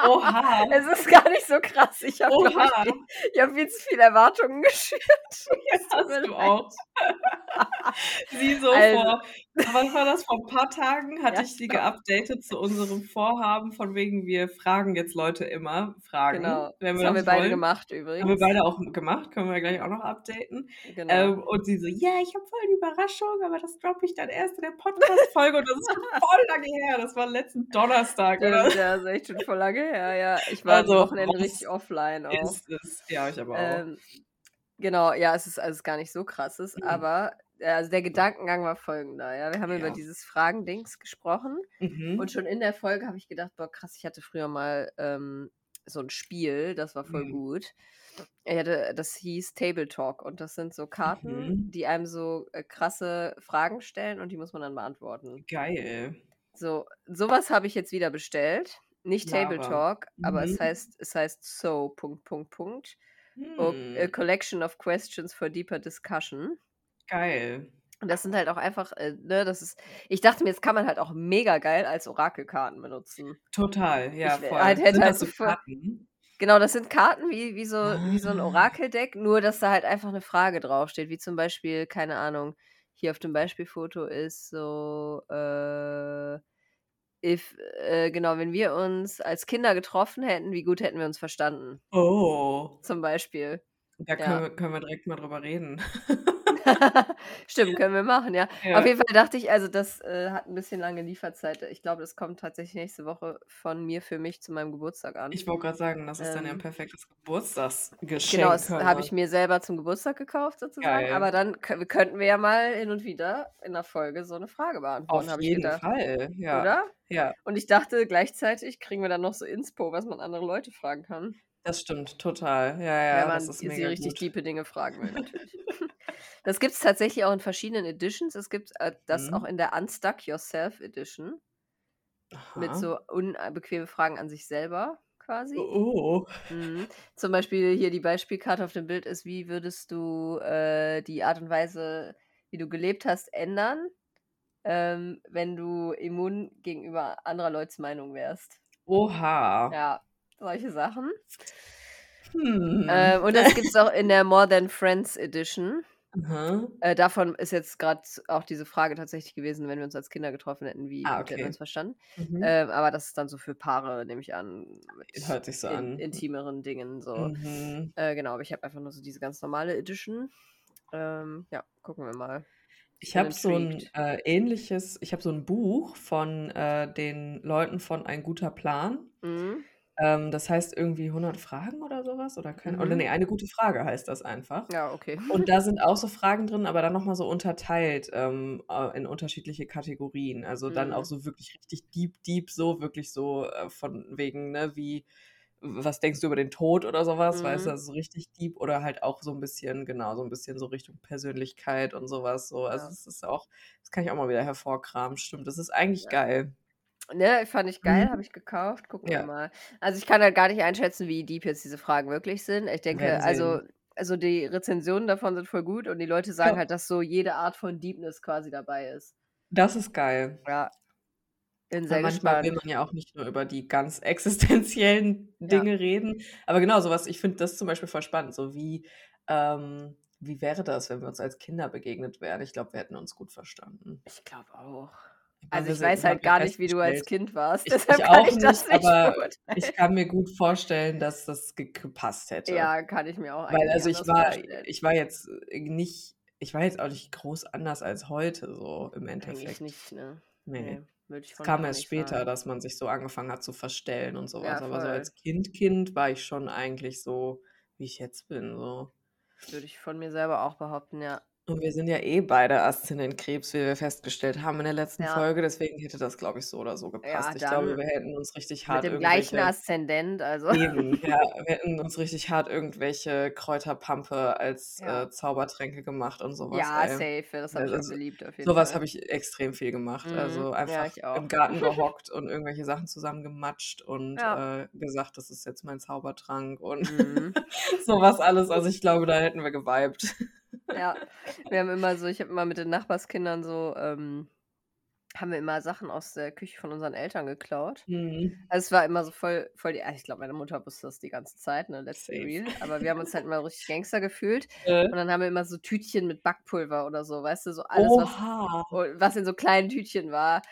Oha. Es ist gar nicht so krass. Ich habe hab viel zu viele Erwartungen geschürt. Es tut Hast du auch. Sie so Also. vor, wann war das? Vor ein paar Tagen hatte Ja, ich sie genau. geupdatet zu unserem Vorhaben, von wegen wir fragen jetzt Leute immer Fragen. Genau. Das haben wir beide wollen. gemacht Haben wir übrigens. beide auch gemacht, können wir gleich auch noch updaten. Genau. Ähm, und sie so, ja, ich habe voll die Überraschung, aber das droppe ich dann erst in der Podcast-Folge und das ist schon voll lange her. Das war letzten Donnerstag oder ja, das ist echt schon voll lange her. Ja, ich war Also, am Wochenende richtig offline auch. ist es. Ja, ich aber auch. Ähm, genau, ja, es ist alles gar nicht so krasses, Mhm. aber äh, also der Gedankengang war folgender. Ja, wir haben über Ja. dieses Fragendings gesprochen Mhm. und schon in der Folge habe ich gedacht, boah, krass, ich hatte früher mal ähm, so ein Spiel, das war voll Mhm. gut. Ich hatte, das hieß Table Talk und das sind so Karten, Mhm. die einem so äh, krasse Fragen stellen und die muss man dann beantworten. Geil. So, sowas habe ich jetzt wieder bestellt. Nicht Table Lava. Talk, aber es Mhm. heißt, es heißt so, Punkt, Punkt, Punkt. O- A Hm. collection of questions for deeper discussion. Geil. Und das sind halt auch einfach, äh, ne, das ist, ich dachte mir, jetzt kann man halt auch mega geil als Orakelkarten benutzen. Total, ja, Ich voll. halt hätte Sind halt das so Karten? Genau, das sind Karten wie wie so wie so 'n Ah. Orakeldeck, nur dass da halt einfach 'ne Frage draufsteht, wie zum Beispiel, keine Ahnung, hier auf dem Beispielfoto ist so, äh, if äh, genau: „Wenn wir uns als Kinder getroffen hätten, wie gut hätten wir uns verstanden?“ Oh. Zum Beispiel. Da können Ja. wir können wir direkt mal drüber reden. Stimmt, können wir machen, ja. Auf Ja. jeden Fall dachte ich, also, das, äh, hat 'n bisschen lange Lieferzeit. Ich glaube, das kommt tatsächlich nächste Woche von mir für mich zu meinem Geburtstag an. Ich wollte grad sagen, das ist dann ja 'n Ähm perfektes Genau, Geburtstagsgeschenk das habe ich mir selber zum Geburtstag gekauft sozusagen, Geil. aber dann kö könnten wir ja mal hin und wieder in 'ner Folge so 'ne Frage Auf beantworten, ich jeden gedacht. Fall, ja. Oder? Ja. Und ich dachte, gleichzeitig kriegen wir dann noch so Inspo, was man andere Leute fragen kann. Das stimmt, total. Ja, Wenn ja, das man ist sie mega richtig gut. diepe Dinge fragen will natürlich. Das gibt's tatsächlich auch in verschiedenen Editions. Es gibt, äh, das auch Mhm. in der Unstuck Yourself Edition mit Aha. so un äh, bequeme Fragen an sich selber quasi. Oh. Mhm. Zum Beispiel hier die Beispielkarte auf dem Bild ist: „Wie würdest du, äh, die Art und Weise, wie du gelebt hast, ändern, ähm, wenn du immun gegenüber anderer Leute's Meinung wärst?“ Oha. Ja, solche Sachen. Hm. Ähm, und das gibt's auch in der More Than Friends Edition. Aha. Äh, davon ist jetzt grad auch diese Frage tatsächlich gewesen: „Wenn wir uns als Kinder getroffen hätten, wie Ah, gut hätten wir okay. uns verstanden?“ Mhm. Ähm, aber das ist dann so für Paare, nehme ich an, Hört sich so in an. intimeren Dingen so. Mhm. Äh, genau, aber ich habe einfach nur so diese ganz normale Edition. Ähm, ja, gucken wir mal. Ich habe so 'n, intrigued. äh, ähnliches ich habe so 'n Buch von, äh, den Leuten von Ein guter Plan. Mhm. Ähm, das heißt irgendwie „100 Fragen“ oder so was oder keine oder Mhm. ne, „Eine gute Frage“ heißt das einfach. Ja, okay. Und da sind auch so Fragen drin, aber dann noch mal so unterteilt, ähm, äh, in unterschiedliche Kategorien. Also, dann auch Mhm. so wirklich richtig deep, deep so, wirklich so, äh, von wegen, ne, wie was denkst du über den Tod oder so was, weißt du? Mhm. Also, so richtig deep oder halt auch so 'n bisschen genau, so 'n bisschen so Richtung Persönlichkeit und so was so. Also, Ja. es ist auch das kann ich auch mal wieder hervorkramen. Stimmt, das ist eigentlich Ja. geil. Ne, fand ich geil, habe Mhm. ich gekauft. Gucken wir Ja. mal. Also, ich kann halt gar nicht einschätzen, wie deep jetzt diese Fragen wirklich sind. Ich Wir denke, also also, die Rezensionen davon sind voll gut und die Leute sagen Ja. halt, dass so jede Art von Deepness quasi dabei ist. Das ist geil. Ja. Bin sehr manchmal will gespannt. man ja auch nicht nur über die ganz existenziellen. Dinge reden. Aber genau so was ich finde das zum Beispiel voll spannend, so wie ähm, wie wäre das, wenn wir uns als Kinder begegnet wären? Ich glaube, wir hätten uns gut verstanden. Ich glaube auch. Also, ich weiß halt gar nicht, wie du als Kind warst, ich deshalb ich kann auch ich das nicht, nicht aber ich kann mir gut vorstellen, dass das ge gepasst hätte. Ja, kann ich mir auch Weil eigentlich also, ich war vorstellen. ich war jetzt, äh, nicht ich war jetzt auch nicht groß anders als heute so im Eigentlich Endeffekt. nicht, ne? Ne. Ne, würde ich Es von kam erst später, sagen. dass man sich so angefangen hat zu verstellen und so was. Ja, Aber so als Kind Kind war ich schon eigentlich so, wie ich jetzt bin, so. Würde ich von mir selber auch behaupten, ja. Und wir sind ja eh beide Aszendent Krebs, wie wir festgestellt haben in der letzten Ja. Folge, deswegen hätte das, glaube ich, so oder so Ja, gepasst. Ich glaube, dann wir hätten uns richtig mit hart dem gleichen irgendwelche Aszendent, also eben, ja, wir hätten uns richtig hart irgendwelche Kräuterpampe als, Ja. äh, Zaubertränke gemacht und so was, Ja, ey. safe, das habe ich auch also, geliebt auf jeden so was Fall. habe ich extrem viel gemacht. Mhm. Also, Ja, einfach ich auch. im Garten gehockt und irgendwelche Sachen zusammengematscht und, Ja. äh, gesagt: „Das ist jetzt mein Zaubertrank“ und Mhm. so was alles. Also, ich glaube, da hätten wir gewibed. Ja, wir haben immer so ich habe immer mit den Nachbarskindern so, ähm haben wir immer Sachen aus der Küche von unseren Eltern geklaut. Mhm. Also, es war immer so voll voll die ah, ich glaube, meine Mutter wusste das die ganze Zeit, ne, let's be real. Aber wir haben uns halt immer richtig Gangster gefühlt Äh. und dann haben wir immer so Tütchen mit Backpulver oder so, weißt du, so alles, was was in so kleinen Tütchen war,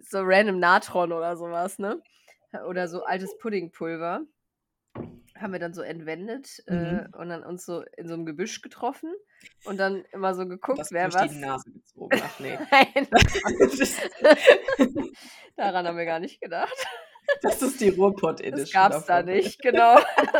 so random Natron oder so was, ne? Oder so altes Puddingpulver haben wir dann so entwendet, äh, Mhm. und dann uns so in so 'nem Gebüsch getroffen und dann immer so geguckt, das wer was die Nase gezogen. Ach ne. Nein. Daran haben wir gar nicht gedacht. Das ist die Ruhrpott Das Edition gab's da nicht, genau.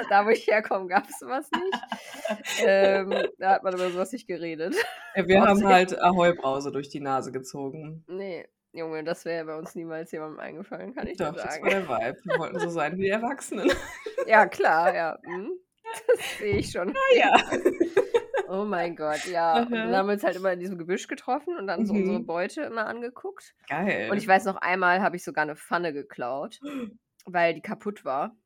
Da, wo ich herkomme, gab's so was nicht. Ähm, da hat man über so was nicht geredet. Ja, wir haben halt Ahoi Brause durch die Nase gezogen. Ne, Junge, das wäre bei uns niemals jemandem eingefallen, kann ich dir Doch, das sagen. war der Vibe. Wir wollten so sein wie die Erwachsenen. Ja, klar, ja. Mhm. Das sehe ich schon. Ah ja. Oh mein Gott, ja. Und dann haben wir uns halt immer in diesem Gebüsch getroffen und dann so unsere Mhm. Beute immer angeguckt. Und ich Geil. weiß noch, einmal habe ich sogar 'ne Pfanne geklaut, weil die kaputt war.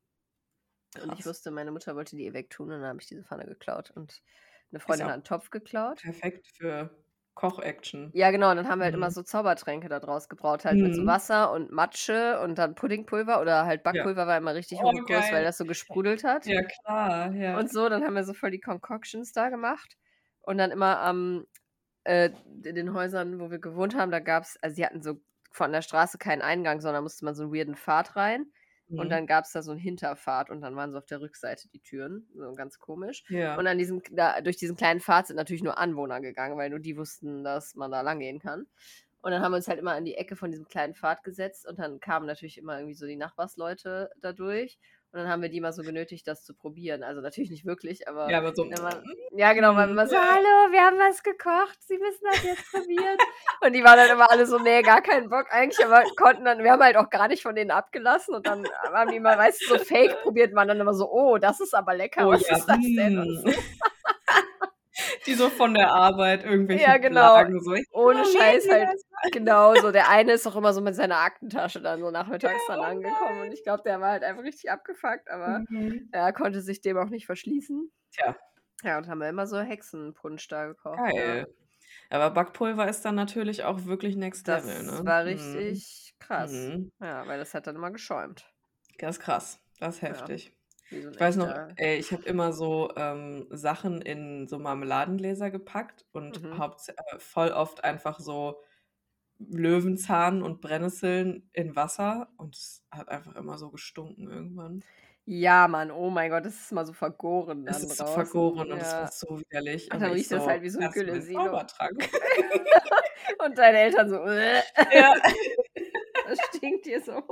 Und ich Krass. wusste, meine Mutter wollte die eh wegtun und dann habe ich diese Pfanne geklaut und 'ne Ist Freundin hat 'n Topf geklaut. perfekt für Koch-Action. Ja, genau, und dann haben wir halt immer Mhm. so Zaubertränke da draus gebraut, halt mit so Mhm. Wasser und Matsche und dann Puddingpulver oder halt Ja. Backpulver war immer richtig Oh, hochkurs, weil das so gesprudelt hat. Ja klar, ja. Und so, dann haben wir so voll die Concoctions da gemacht. Und dann immer am äh, in den Häusern, wo wir gewohnt haben, da gab's also, die hatten so von der Straße keinen Eingang, sondern musste man so 'n weirden Pfad rein. Und Mhm. dann gab's da so 'n Hinterpfad und dann waren so auf der Rückseite die Türen, so ganz komisch. Ja. Und an diesem da durch diesen kleinen Pfad sind natürlich nur Anwohner gegangen, weil nur die wussten, dass man da langgehen kann. Und dann haben wir uns halt immer an die Ecke von diesem kleinen Pfad gesetzt und dann kamen natürlich immer irgendwie so die Nachbarsleute da durch. Und dann haben wir die immer so genötigt, das zu probieren. Also, natürlich nicht wirklich, aber Ja, aber so man ja, genau, weil immer so. „Hallo, wir haben was gekocht, Sie müssen das jetzt probieren.“ Und die waren dann immer alle so: „Ne, gar keinen Bock eigentlich“, aber konnten dann wir haben halt auch gar nicht von denen abgelassen und dann haben die immer, weißt du, so fake probiert, waren dann immer so: „Oh, das ist aber lecker, Oh was ja, ist das denn?“ Und mm. so. Die so von der Arbeit irgendwelche Ja, genau. Plagen so: Ohne „Ja, Scheiß halt. das mal.“ Genau, so der eine ist auch immer so mit seiner Aktentasche dann so nachmittags Ja, dann oh angekommen und nein. ich glaube, der war halt einfach richtig abgefuckt, aber Mhm. er konnte sich dem auch nicht verschließen. Tja. Ja, und haben wir immer so Hexenpunsch da gekocht, ja. Geil. Aber Backpulver ist dann natürlich auch wirklich Next Das Level, ne? war Mhm. richtig krass. Mhm. Ja, weil das hat dann immer geschäumt. Das ist krass. Das ist Ja, heftig. 'n Ich weiß noch, ey, ich habe immer so, ähm, Sachen in so Marmeladengläser gepackt und Mhm. äh, voll oft einfach so Löwenzahn und Brennnesseln in Wasser und es hat einfach immer so gestunken irgendwann. Ja, Mann, oh mein Gott, das ist immer so vergoren dann ist so vergoren und es war ja. so widerlich Und dann riecht das so: halt wie so 'n „Das ist mein Güllesilo. Zaubertrank.“ Und deine Eltern so: Ja. „Das stinkt hier so.“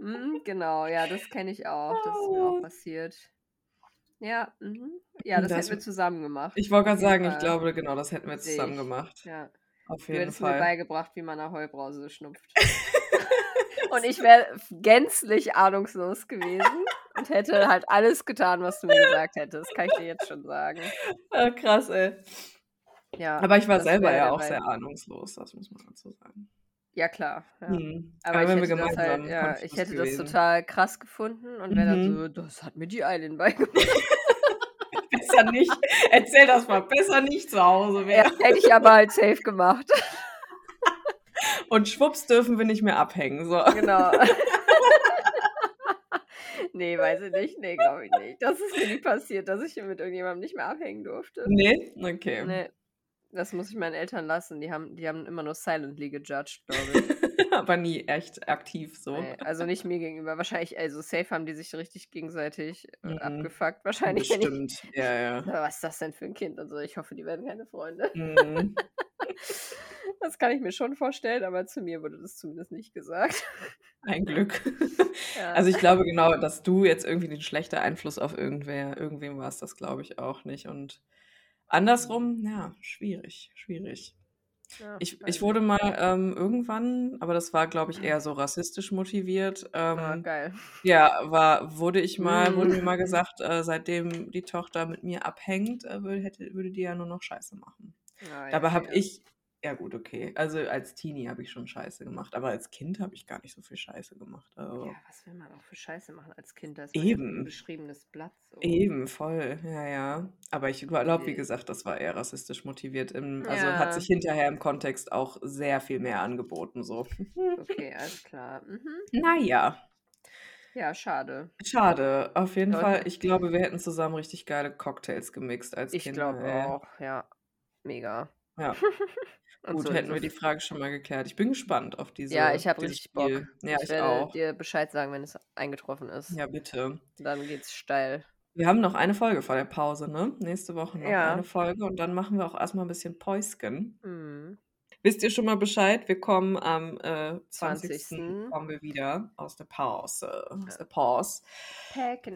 Mhm, genau, ja, das kenne ich auch. Das ist mir auch Oh. passiert. Ja, mhm. Ja, das Das hätten wir zusammen gemacht. Ich wollte jeden sagen, ich glaube, genau, das hätten wir zusammen ich. gemacht. Ja. Auf Du jeden hättest mir Fall. beigebracht, wie man 'ner Heulbrause schnupft. Und ich wäre gänzlich ahnungslos gewesen und hätte halt alles getan, was du mir gesagt hättest, kann ich dir jetzt schon sagen. Ah, krass, ey. Ja, Aber ich war selber ja auch sehr ahnungslos, das muss man dazu sagen. Ja klar, ja. Mhm. Aber Aber ich hätte das halt ja, ich hätte das total krass gefunden und wäre dann Mhm. so: „Das hat mir die Eileen beigebracht.“ Besser nicht. Erzähl das mal besser nicht zu Hause Ja, mehr. hätte ich aber halt safe gemacht. Und schwupps dürfen wir nicht mehr abhängen, so. Genau. Ne, weiß ich nicht. Ne, glaube ich nicht. Das ist mir nie passiert, dass ich mit irgendjemandem nicht mehr abhängen durfte. Ne? Okay. Ne, das muss ich meinen Eltern lassen. Die haben die haben immer nur silently gejudged, glaube ich. Aber nie echt aktiv so. Ne, also nicht mir gegenüber. Wahrscheinlich also safe haben die sich richtig gegenseitig, äh, Mhm. abgefuckt. Wahrscheinlich, Bestimmt. Ja, ja. „Ja, was ist das denn für 'n Kind?“ und so. Ich hoffe, die werden keine Freunde. Mhm. Das kann ich mir schon vorstellen, aber zu mir wurde das zumindest nicht gesagt. Ein Glück. Ja. Also, ich glaube genau, dass du jetzt irgendwie 'n schlechter Einfluss auf irgendwer irgendwem warst, das glaube ich auch nicht. Und andersrum, ja, schwierig, schwierig. Ja, Ich ich wurde mal, ähm, irgendwann aber das war, glaube ich, eher so rassistisch motiviert, Ah, ähm, geil. ja, war wurde ich mal wurde mir Mm. mal gesagt, äh, seitdem die Tochter mit mir abhängt, äh, wür hätte würde die ja nur noch Scheiße machen. Ah, ja, Dabei habe okay. ich ja gut, okay. Also, als Teenie habe ich schon Scheiße gemacht, aber als Kind habe ich gar nicht so viel Scheiße gemacht. Also Ja, was will man auch für Scheiße machen als Kind? Da ist ja Eben. unbeschriebenes Blatt so. Eben, voll. Ja, ja. Aber ich glaube, wie Ne. gesagt, das war eher rassistisch motiviert im also, hat Ja. sich hinterher im Kontext auch sehr viel mehr angeboten so. Okay, alles klar. Mhm. Na ja. Ja, schade. Schade. Auf jeden Ja, Fall, und ich glaube, wir hätten zusammen richtig geile Cocktails gemixt als Ich Kinder, glaube ey. auch, ja. Mega. Ja. Gut, so hätten wir die Frage schon mal geklärt. Ich bin gespannt auf Ja, diese ich habe richtig Bock. Spiel. Ja, Ich ich werde auch. dir Bescheid sagen, wenn es eingetroffen ist. Ja, bitte. Dann geht's steil. Wir haben noch eine Folge vor der Pause, ne? Nächste Woche noch Ja. eine Folge und dann machen wir auch erst mal 'n bisschen Päuschen. Mhm. Wisst ihr schon mal Bescheid? Wir kommen am, äh, 20. 20.. kommen wir wieder aus der Pause aus der Pause.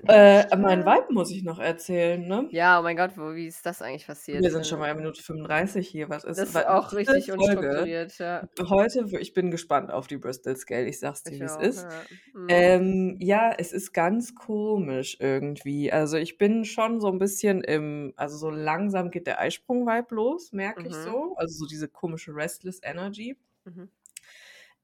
Äh, mein. Vibe muss ich noch erzählen, ne? Ja, oh mein Gott, wo wie ist das eigentlich passiert? Wir sind schon mal bei Minute 35 hier. Was ist das ist auch richtig Folge unstrukturiert, ja. heute ich bin gespannt auf die Bristol Scale. Ich sage es dir, Ich wie's auch, ist. ja. Mhm. Ähm, ja, es ist ganz komisch irgendwie. Also, ich bin schon so 'n bisschen im also, so langsam geht der Eisprung-Vibe los, merke ich Mhm. so. Also, so diese komische Restless Energy. Mhm.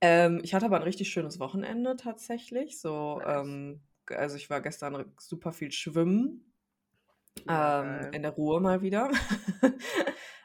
Ähm, ich hatte aber 'n richtig schönes Wochenende tatsächlich. So, ähm, also, ich war gestern super viel schwimmen, Ja, ähm, in der Ruhr mal wieder.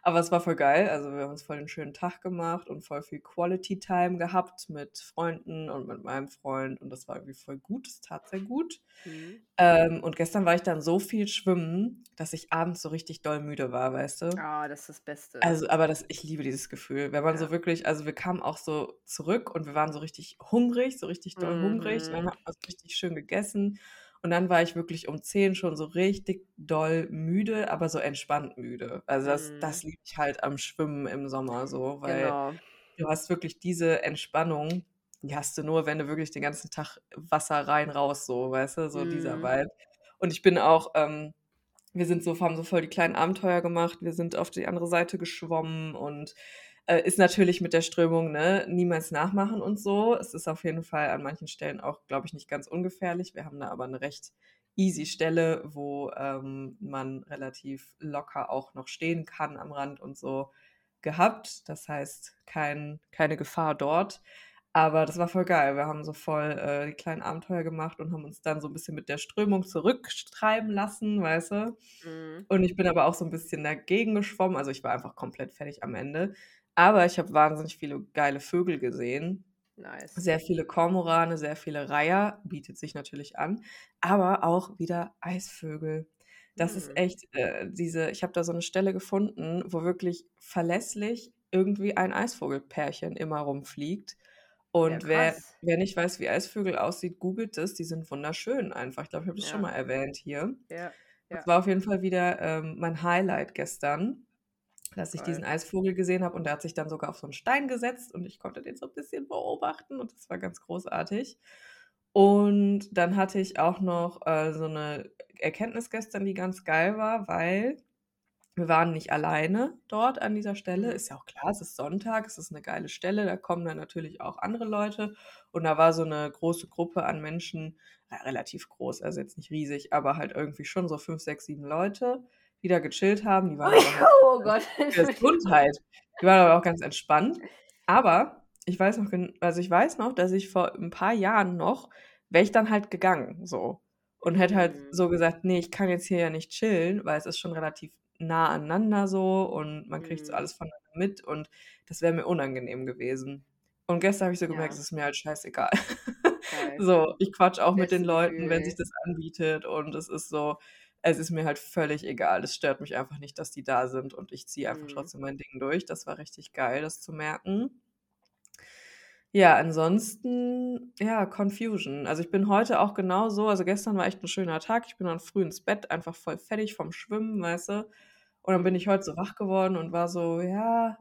Aber es war voll geil. Also, wir haben uns voll den schönen Tag gemacht und voll viel Quality Time gehabt mit Freunden und mit meinem Freund und das war irgendwie voll gut. Es tat sehr gut. Mhm. Ähm, und gestern war ich dann so viel schwimmen, dass ich abends so richtig doll müde war, weißt du? Ah, das ist das Beste. Also, aber das ich liebe dieses Gefühl, wenn man so Ja. wirklich also, wir kamen auch so zurück und wir waren so richtig hungrig, so richtig doll hungrig. Und dann Mhm. hat man so richtig schön gegessen. Und dann war ich wirklich um 10 schon so richtig doll müde, aber so entspannt müde. Also, das das Mhm. liebe ich halt am Schwimmen im Sommer so, weil Genau. du hast wirklich diese Entspannung, die hast du nur, wenn du wirklich den ganzen Tag Wasser rein, raus so, weißt du, so dieser Mhm. Vibe. Und ich bin auch ähm, wir sind so haben so voll die kleinen Abenteuer gemacht. Wir sind auf die andere Seite geschwommen und, äh, ist natürlich mit der Strömung, ne, niemals nachmachen und so. Es ist auf jeden Fall an manchen Stellen auch, glaube ich, nicht ganz ungefährlich. Wir haben da aber 'ne recht easy Stelle, wo, ähm, man relativ locker auch noch stehen kann am Rand und so gehabt. Das heißt, kein keine Gefahr dort. Aber das war voll geil. Wir haben so voll, äh, die kleinen Abenteuer gemacht und haben uns dann so 'n bisschen mit der Strömung zurücktreiben lassen, weißt du? Mhm. Und ich bin aber auch so 'n bisschen dagegen geschwommen. Also, ich war einfach komplett fertig am Ende. Aber ich habe wahnsinnig viele geile Vögel gesehen. Nice. Sehr viele Kormorane, sehr viele Reiher, bietet sich natürlich an, aber auch wieder Eisvögel. Das ist Mhm. echt, äh, diese ich habe da so 'ne Stelle gefunden, wo wirklich verlässlich irgendwie ein Eisvogelpärchen immer rumfliegt. Ja, Und wer krass. wer nicht weiß, wie Eisvögel aussieht, googelt es. Die sind wunderschön einfach. Ich glaube, ich habe das schon Ja. mal erwähnt hier. Ja, Das ja. war auf jeden Fall wieder, ähm, mein Highlight gestern, dass ich diesen. Eisvogel gesehen habe und der hat sich dann sogar auf so 'n Stein gesetzt und ich konnte den so 'n bisschen beobachten und das war ganz großartig. Und dann hatte ich auch noch, äh, so 'ne Erkenntnis gestern, die ganz geil war, weil wir waren nicht alleine dort an dieser Stelle. Mhm. Ist ja auch klar, es ist Sonntag, es ist 'ne geile Stelle, da kommen dann natürlich auch andere Leute. Und da war so 'ne große Gruppe an Menschen, relativ groß, also jetzt nicht riesig, aber halt irgendwie schon so 5, 6, 7 Leute, die da gechillt haben. Die waren aber halt oh Gott. Gesundheit. Die waren aber auch ganz entspannt. Aber ich weiß noch also, ich weiß noch, dass ich vor 'n paar Jahren noch wäre ich dann halt gegangen so und hätte halt Mhm. so gesagt: „Ne, ich kann jetzt hier ja nicht chillen“, weil es ist schon relativ nah aneinander so und man kriegt so Mhm. alles voneinander mit und das wäre mir unangenehm gewesen. Und gestern habe ich so gemerkt, es Ja. ist mir halt scheißegal. Geil. So, ich quatsche auch mit den Leuten, Gefühl, wenn sich das anbietet und es ist so es ist mir halt völlig egal. Es stört mich einfach nicht, dass die da sind und ich ziehe einfach Mhm. trotzdem mein Ding durch. Das war richtig geil, das zu merken. Ja, ansonsten, ja, Confusion. Also, ich bin heute auch genauso also, gestern war echt 'n schöner Tag. Ich bin dann früh ins Bett, einfach voll fertig vom Schwimmen, weißt du? Und dann bin ich heute so wach geworden und war so: „Ja,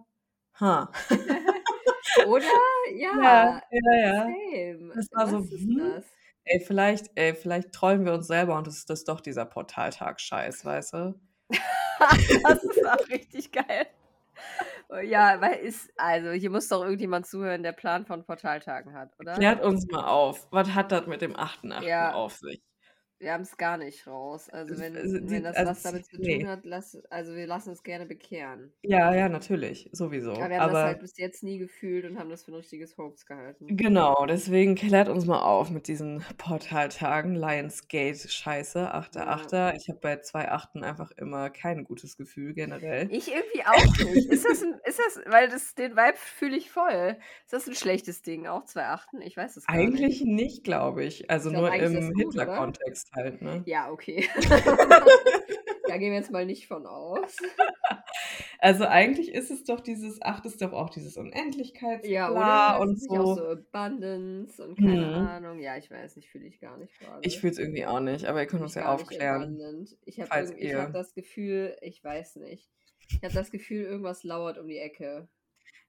ha.“ Oder? Ja, Ja, ja, ja. same. Das war so: Was ist „Hm, das? Ey, vielleicht ey, vielleicht trollen wir uns selber und es ist doch dieser Portaltag-Scheiß“, weißt du? Das ist auch richtig geil. Ja, weil ist also, hier muss doch irgendjemand zuhören, der Plan von Portaltagen hat, oder? Klärt uns mal auf. Was hat das mit dem 8.8. Ja. auf sich? Wir haben's gar nicht raus. Also, Es wenn also, die wenn das also, was damit zu tun hat, lass also, wir lassen uns gerne bekehren. Ja, ja, natürlich, sowieso. Aber wir haben das Aber halt bis jetzt nie gefühlt und haben das für 'n richtiges Hoax gehalten. Genau, deswegen klärt uns mal auf mit diesen Portaltagen, Lionsgate-Scheiße, 8.8. Ja. Ich habe bei 2 Achten einfach immer kein gutes Gefühl generell. Ich irgendwie auch nicht. Ist das 'n ist das weil das den Vibe fühle ich voll. Ist das 'n schlechtes Ding, auch 2 Achten? Ich weiß es gar nicht. Eigentlich nicht, glaube ich. Also, Ich glaube, nur eigentlich im das? Hitler-Kontext halt, ne? Ja, okay. Da gehen wir jetzt mal nicht von aus. Also, eigentlich ist es doch dieses 8 ist doch auch dieses Unendlichkeits Ja, oder? und nicht auch so. so Abundance und keine Mhm. Ahnung? Ja, ich weiß nicht, fühle ich gar nicht Ich grade. fühle es irgendwie auch nicht, aber ihr könnt uns ich ja aufklären. Ich habe ich ihr das Gefühl ich weiß nicht. Ich habe das Gefühl, irgendwas lauert um die Ecke.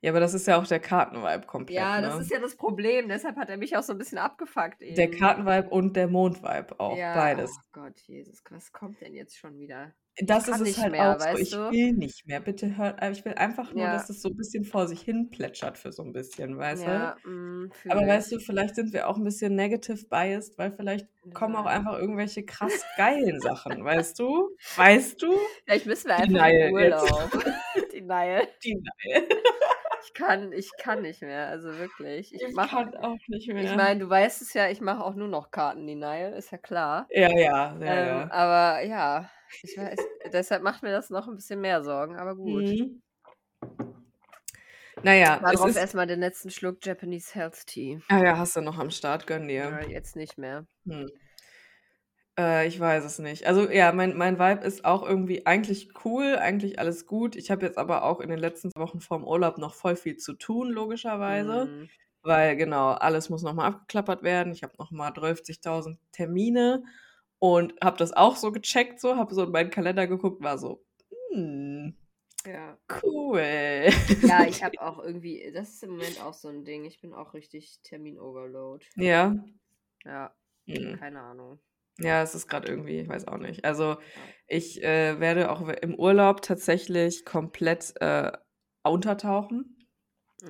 Ja, aber das ist ja auch der Kartenvibe komplett, Ja, das ne? ist ja das Problem. Deshalb hat er mich auch so 'n bisschen abgefuckt Der eben. Kartenvibe und der Mondvibe auch, Ja, beides. oh Gott, Jesus, was kommt denn jetzt schon wieder? Das Ich ist es halt mehr, auch so. Ich du? will nicht mehr. Bitte hört äh, ich will einfach nur, Ja. dass es so 'n bisschen vor sich hin plätschert für so 'n bisschen, weißt du? Ja, mhm, Aber weißt du, vielleicht sind wir auch 'n bisschen negative biased, weil vielleicht kommen auch Ja. einfach irgendwelche krass geilen Sachen, weißt du? Weißt du? Vielleicht müssen wir einfach in Denial jetzt. Urlaub. Denial. Denial. Ich kann, ich kann nicht mehr, also wirklich. Ich, Ich mach, kann auch nicht ich mehr. meine, du weißt es ja, ich mache auch nur noch Karten-Denial, ist ja klar. Ja, ja, ja, Ähm, ja. aber ja, ich weiß, deshalb macht mir das noch ein bisschen mehr Sorgen, aber gut. Mhm. Naja, drauf ist. erstmal den letzten Schluck Japanese Health Tea. Ah ja, hast du noch am Start, gönn dir. Ja, jetzt nicht mehr. Hm. Äh, ich weiß es nicht. Also ja, mein, mein Vibe ist auch irgendwie eigentlich cool, eigentlich alles gut. Ich habe jetzt aber auch in den letzten Wochen vorm Urlaub noch voll viel zu tun, logischerweise. Mhm. Weil genau, alles muss nochmal abgeklappert werden. Ich habe nochmal 30.000 Termine und habe das auch so gecheckt, so, habe so in meinen Kalender geguckt, war so, hm, Ja. cool. Ja, ich habe auch irgendwie, das ist im Moment auch so ein Ding. Ich bin auch richtig Termin-Overload. ja. Ja, Hm. keine Ahnung. Ja, es ist gerade irgendwie, ich weiß auch nicht. Also ich äh, werde auch im Urlaub tatsächlich komplett äh, untertauchen,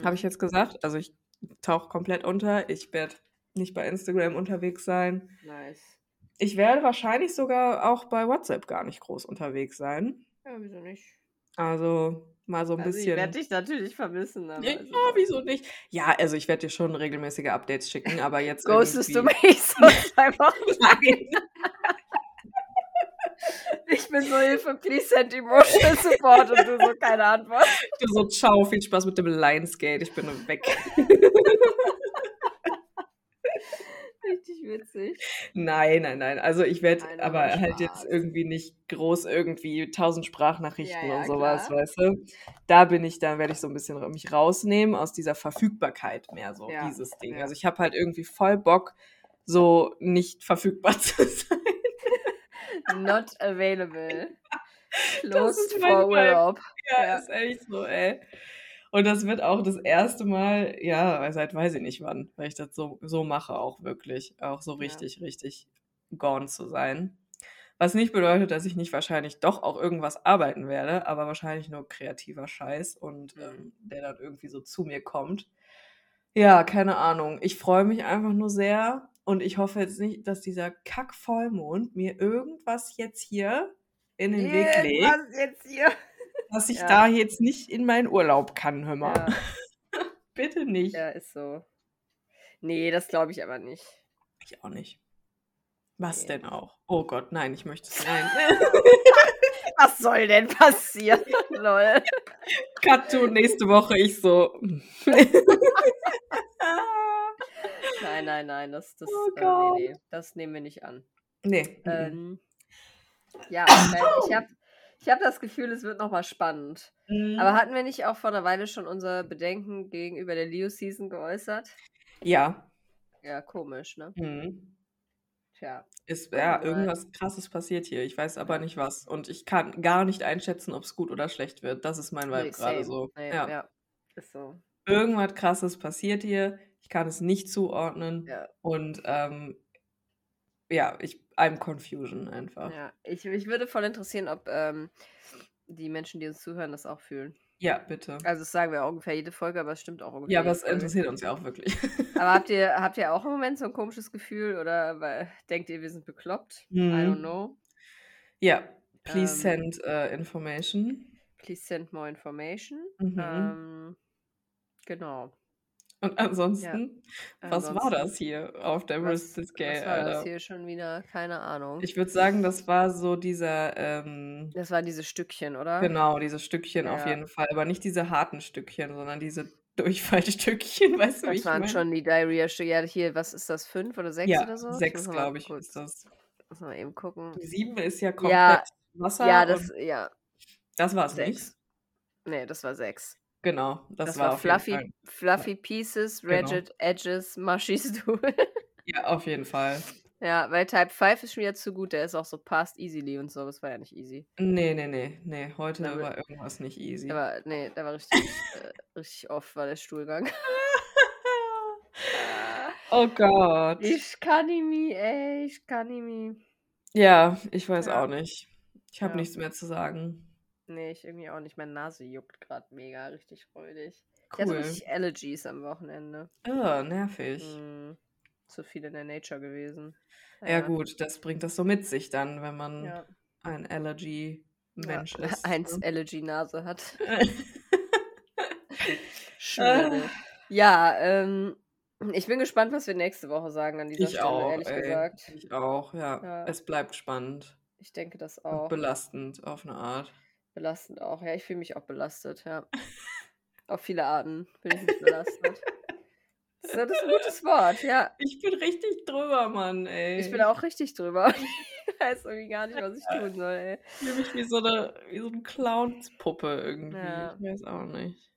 habe ich Mhm. jetzt gesagt. Also ich tauche komplett unter. Ich werde nicht bei Instagram unterwegs sein. Nice. Ich werde wahrscheinlich sogar auch bei WhatsApp gar nicht groß unterwegs sein. Ja, wieso nicht? Also mal so ein Also ich werde bisschen. dich natürlich vermissen, aber Ja, also, wieso nicht? Ja, also ich werde dir schon regelmäßige Updates schicken, aber jetzt ghostest du mich so zwei Wochen? Nein. Ich bin so Hilfe, please send emotional support und du so keine Antwort. Du so, ciao, viel Spaß mit dem Lionsgate, ich bin weg. Richtig witzig. Nein, nein, nein. Also ich werde aber aber halt jetzt Spaß. irgendwie nicht groß irgendwie tausend Sprachnachrichten Ja, und ja, sowas, klar. weißt du? Da bin ich, dann werde ich so ein bisschen mich rausnehmen aus dieser Verfügbarkeit mehr so, Ja, dieses Ding. Also ich habe halt irgendwie voll Bock, so nicht verfügbar zu sein. Not available. Closed for. Urlaub. Ja, Ja. ist echt so, ey. Und das wird auch das erste Mal, ja, seit weiß ich nicht wann, weil ich das so, so mache, auch wirklich. Auch so Ja. richtig, richtig gone zu sein. Was nicht bedeutet, dass ich nicht wahrscheinlich doch auch irgendwas arbeiten werde, aber wahrscheinlich nur kreativer Scheiß und Mhm. ähm, der dann irgendwie so zu mir kommt. Ja, keine Ahnung. Ich freue mich einfach nur sehr und ich hoffe jetzt nicht, dass dieser Kack-Vollmond mir irgendwas jetzt hier in den Weg legt, jetzt hier? Dass ich Ja. da jetzt nicht in meinen Urlaub kann, hör mal. Ja, Bitte nicht. ja, ist so. Nee, das glaube ich aber nicht. Ich auch nicht. Was Nee. denn auch? Oh Gott, nein, ich möchte es. Nein. Was soll denn passieren? Lol. Katto, nächste Woche ich so. Nein, nein, nein, das, das, Oh äh, nee, nee, das nehmen wir nicht an. nee. Ähm, ja, weil ich habe ich hab das Gefühl, es wird nochmal spannend. Mhm. Aber hatten wir nicht auch vor einer Weile schon unser Bedenken gegenüber der Leo-Season geäußert? ja. Ja, komisch, ne? Mhm. Tja. Ist, ja, irgendwas krasses passiert hier. Ich weiß aber nicht was. Und ich kann gar nicht einschätzen, ob es gut oder schlecht wird. Das ist mein Vibe Nee, gerade so. Nee, ja. ja. Ist so. Irgendwas krasses passiert hier. Ich kann es nicht zuordnen. Ja. Und ähm, ja, ich, I'm confusion einfach. Ja. Ich, mich würde voll interessieren, ob ähm, die Menschen, die uns zuhören, das auch fühlen. Ja, bitte. Also das sagen wir auch ungefähr jede Folge, aber es stimmt auch ungefähr. Ja, aber es interessiert uns ja auch wirklich. Aber habt ihr, habt ihr auch im Moment so ein komisches Gefühl oder weil, denkt ihr, wir sind bekloppt? I don't Mhm. know. Ja, please Ähm, send äh, information. Please send more information. Mhm. Ähm, genau. Und ansonsten, was war das hier auf der Was, Bristol was Scale, war das Alter? hier schon wieder? Keine Ahnung. Ich würde sagen, das war so dieser, ähm, Das waren diese Stückchen, oder? genau, diese Stückchen auf Ja. jeden Fall, aber nicht diese harten Stückchen, sondern diese Durchfallstückchen, weißt du, wie Das ich waren meine? schon die Diarrhea-Stücke. Ja, hier, was ist das? Fünf oder sechs Ja, oder so? Sechs, glaube ich, ist das. muss mal eben gucken. Die sieben ist ja Ja, komplett Wasser ja, das, ja, das war es nicht. sechs. Nee, das war sechs. Genau, das, Das war war Fluffy. Fluffy Pieces, Genau. Ragged Edges, Mushy Stool. Ja, auf jeden Fall. ja, weil Type 5 ist schon wieder zu gut. Der ist auch so past easily und so. Das war ja nicht easy. Nee, nee, nee, nee, heute Da war irgendwas nicht easy. War, nee, der war richtig, äh, richtig oft war der Stuhlgang. Oh Gott. ich kann nicht mehr, ey, ich kann mehr. Ja, ich weiß Ja. auch nicht. Ich habe Ja. nichts mehr zu sagen. Nee, ich irgendwie auch nicht. Meine Nase juckt gerade mega, richtig freudig. Ich hatte Cool. richtig Allergies am Wochenende. Oh, nervig. Hm, zu viel in der Nature gewesen. Ja, gut, das bringt das so mit sich dann, wenn man Ja, ein ja. Allergy-Mensch ist. Eins ne? Allergy-Nase hat. Schwede. Ja, ähm, ich bin gespannt, was wir nächste Woche sagen an dieser Ich Stelle, auch, ehrlich ey. gesagt. Ich auch, ja. Ja. Es bleibt spannend Ich denke das und auch. belastend auf eine Art. Belastend auch. Ja, ich fühle mich auch belastet, ja. Auf viele Arten bin ich nicht belastet. So, das ist ein gutes Wort, ja. Ich bin richtig drüber, Mann, ey. Ich bin auch richtig drüber. Ich weiß irgendwie gar nicht, was ich tun soll, ey. Ich fühle mich wie so eine, wie so eine Clownspuppe irgendwie. Ja. Ich weiß auch nicht.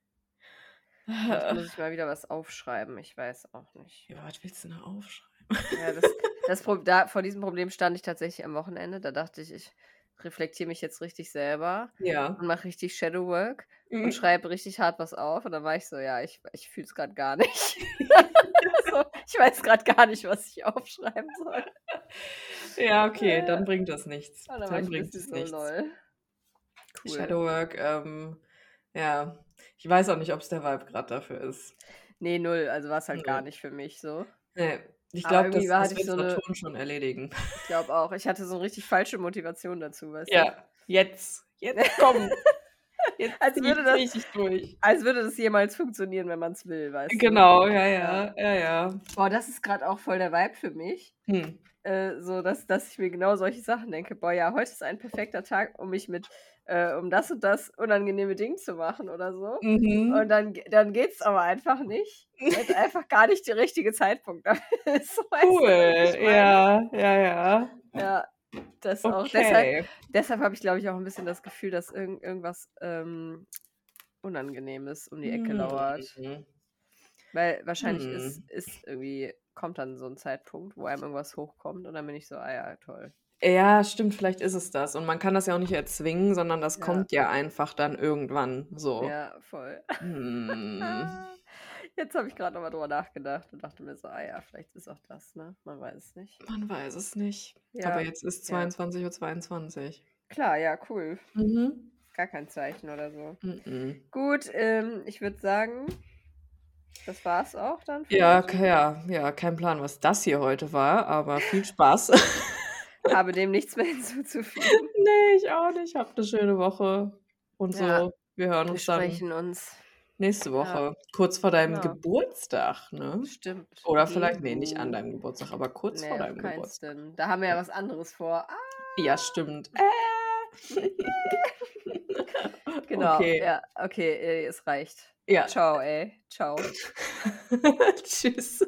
Jetzt muss ich mal wieder was aufschreiben. Ich weiß auch nicht. Ja, was willst du denn aufschreiben? Ja, das, das da, vor diesem Problem stand ich tatsächlich am Wochenende. Da dachte ich, ich reflektiere mich jetzt richtig selber Ja. und mache richtig Shadowwork Mhm. und schreibe richtig hart was auf. Und dann war ich so, ja, ich, ich fühle es gerade gar nicht. so, ich weiß gerade gar nicht, was ich aufschreiben soll. Ja, okay, dann bringt das nichts. Dann Dann bringt es so, nichts. lol. Cool. Shadowwork, ähm, ja. Ich weiß auch nicht, ob es der Vibe gerade dafür ist. Nee, null. Also war es halt gar Null. nicht für mich so. Nee, ich glaube, das, das wird so eine- schon erledigen. Ich glaube auch. Ich hatte so eine richtig falsche Motivation dazu, weißt du? Ja, jetzt. Jetzt komm. Jetzt Als würde das- richtig durch. Als würde das jemals funktionieren, wenn man es will, weißt du? Genau, ja, ja, ja, ja. Boah, das ist gerade auch voll der Vibe für mich. Hm. Äh, so, dass, dass ich mir genau solche Sachen denke. Boah, ja, heute ist ein perfekter Tag, um mich mit, äh, um das und das unangenehme Ding zu machen oder so. Mhm. Und dann, dann geht's aber einfach nicht. Weil es einfach gar nicht der richtige Zeitpunkt ist. Weißt du, cool, meine? ja, ja, ja. Ja, das auch. Deshalb, Okay. deshalb habe ich, glaube ich, auch ein bisschen das Gefühl, dass irgend, irgendwas ähm, Unangenehmes um die Ecke lauert. Mhm. Weil wahrscheinlich Hm. ist, ist irgendwie, kommt dann so ein Zeitpunkt, wo einem irgendwas hochkommt und dann bin ich so, ah ja, toll. Ja, stimmt, vielleicht ist es das. Und man kann das ja auch nicht erzwingen, sondern das Ja. kommt ja einfach dann irgendwann so. Ja, voll. Hm. Jetzt habe ich gerade nochmal drüber nachgedacht und dachte mir so, ah ja, vielleicht ist auch das, ne? Man weiß es nicht. Man weiß es nicht. Ja, Aber jetzt ist ja. 22.22 Uhr. 22. Klar, ja, cool. Mhm. Gar kein Zeichen oder so. Mhm. Gut, ähm, ich würde sagen, das war's auch dann. für Ja, heute. ja, ja, kein Plan, was das hier heute war, aber viel Spaß. Habe dem nichts mehr hinzuzufügen. nee, ich auch nicht. Habt eine schöne Woche. Und so, Ja, wir hören Wir uns dann sprechen uns. nächste Woche. Kurz vor deinem Genau. Geburtstag, ne? Stimmt. Oder vielleicht, nee, nicht an deinem Geburtstag, aber kurz Nee, vor deinem Geburtstag. Sinn. Da haben wir ja was anderes vor. Ah, Ja, stimmt. genau. Okay. Ja, okay, äh, es reicht. Ja. Ciao, ey. Ciao. Tschüss.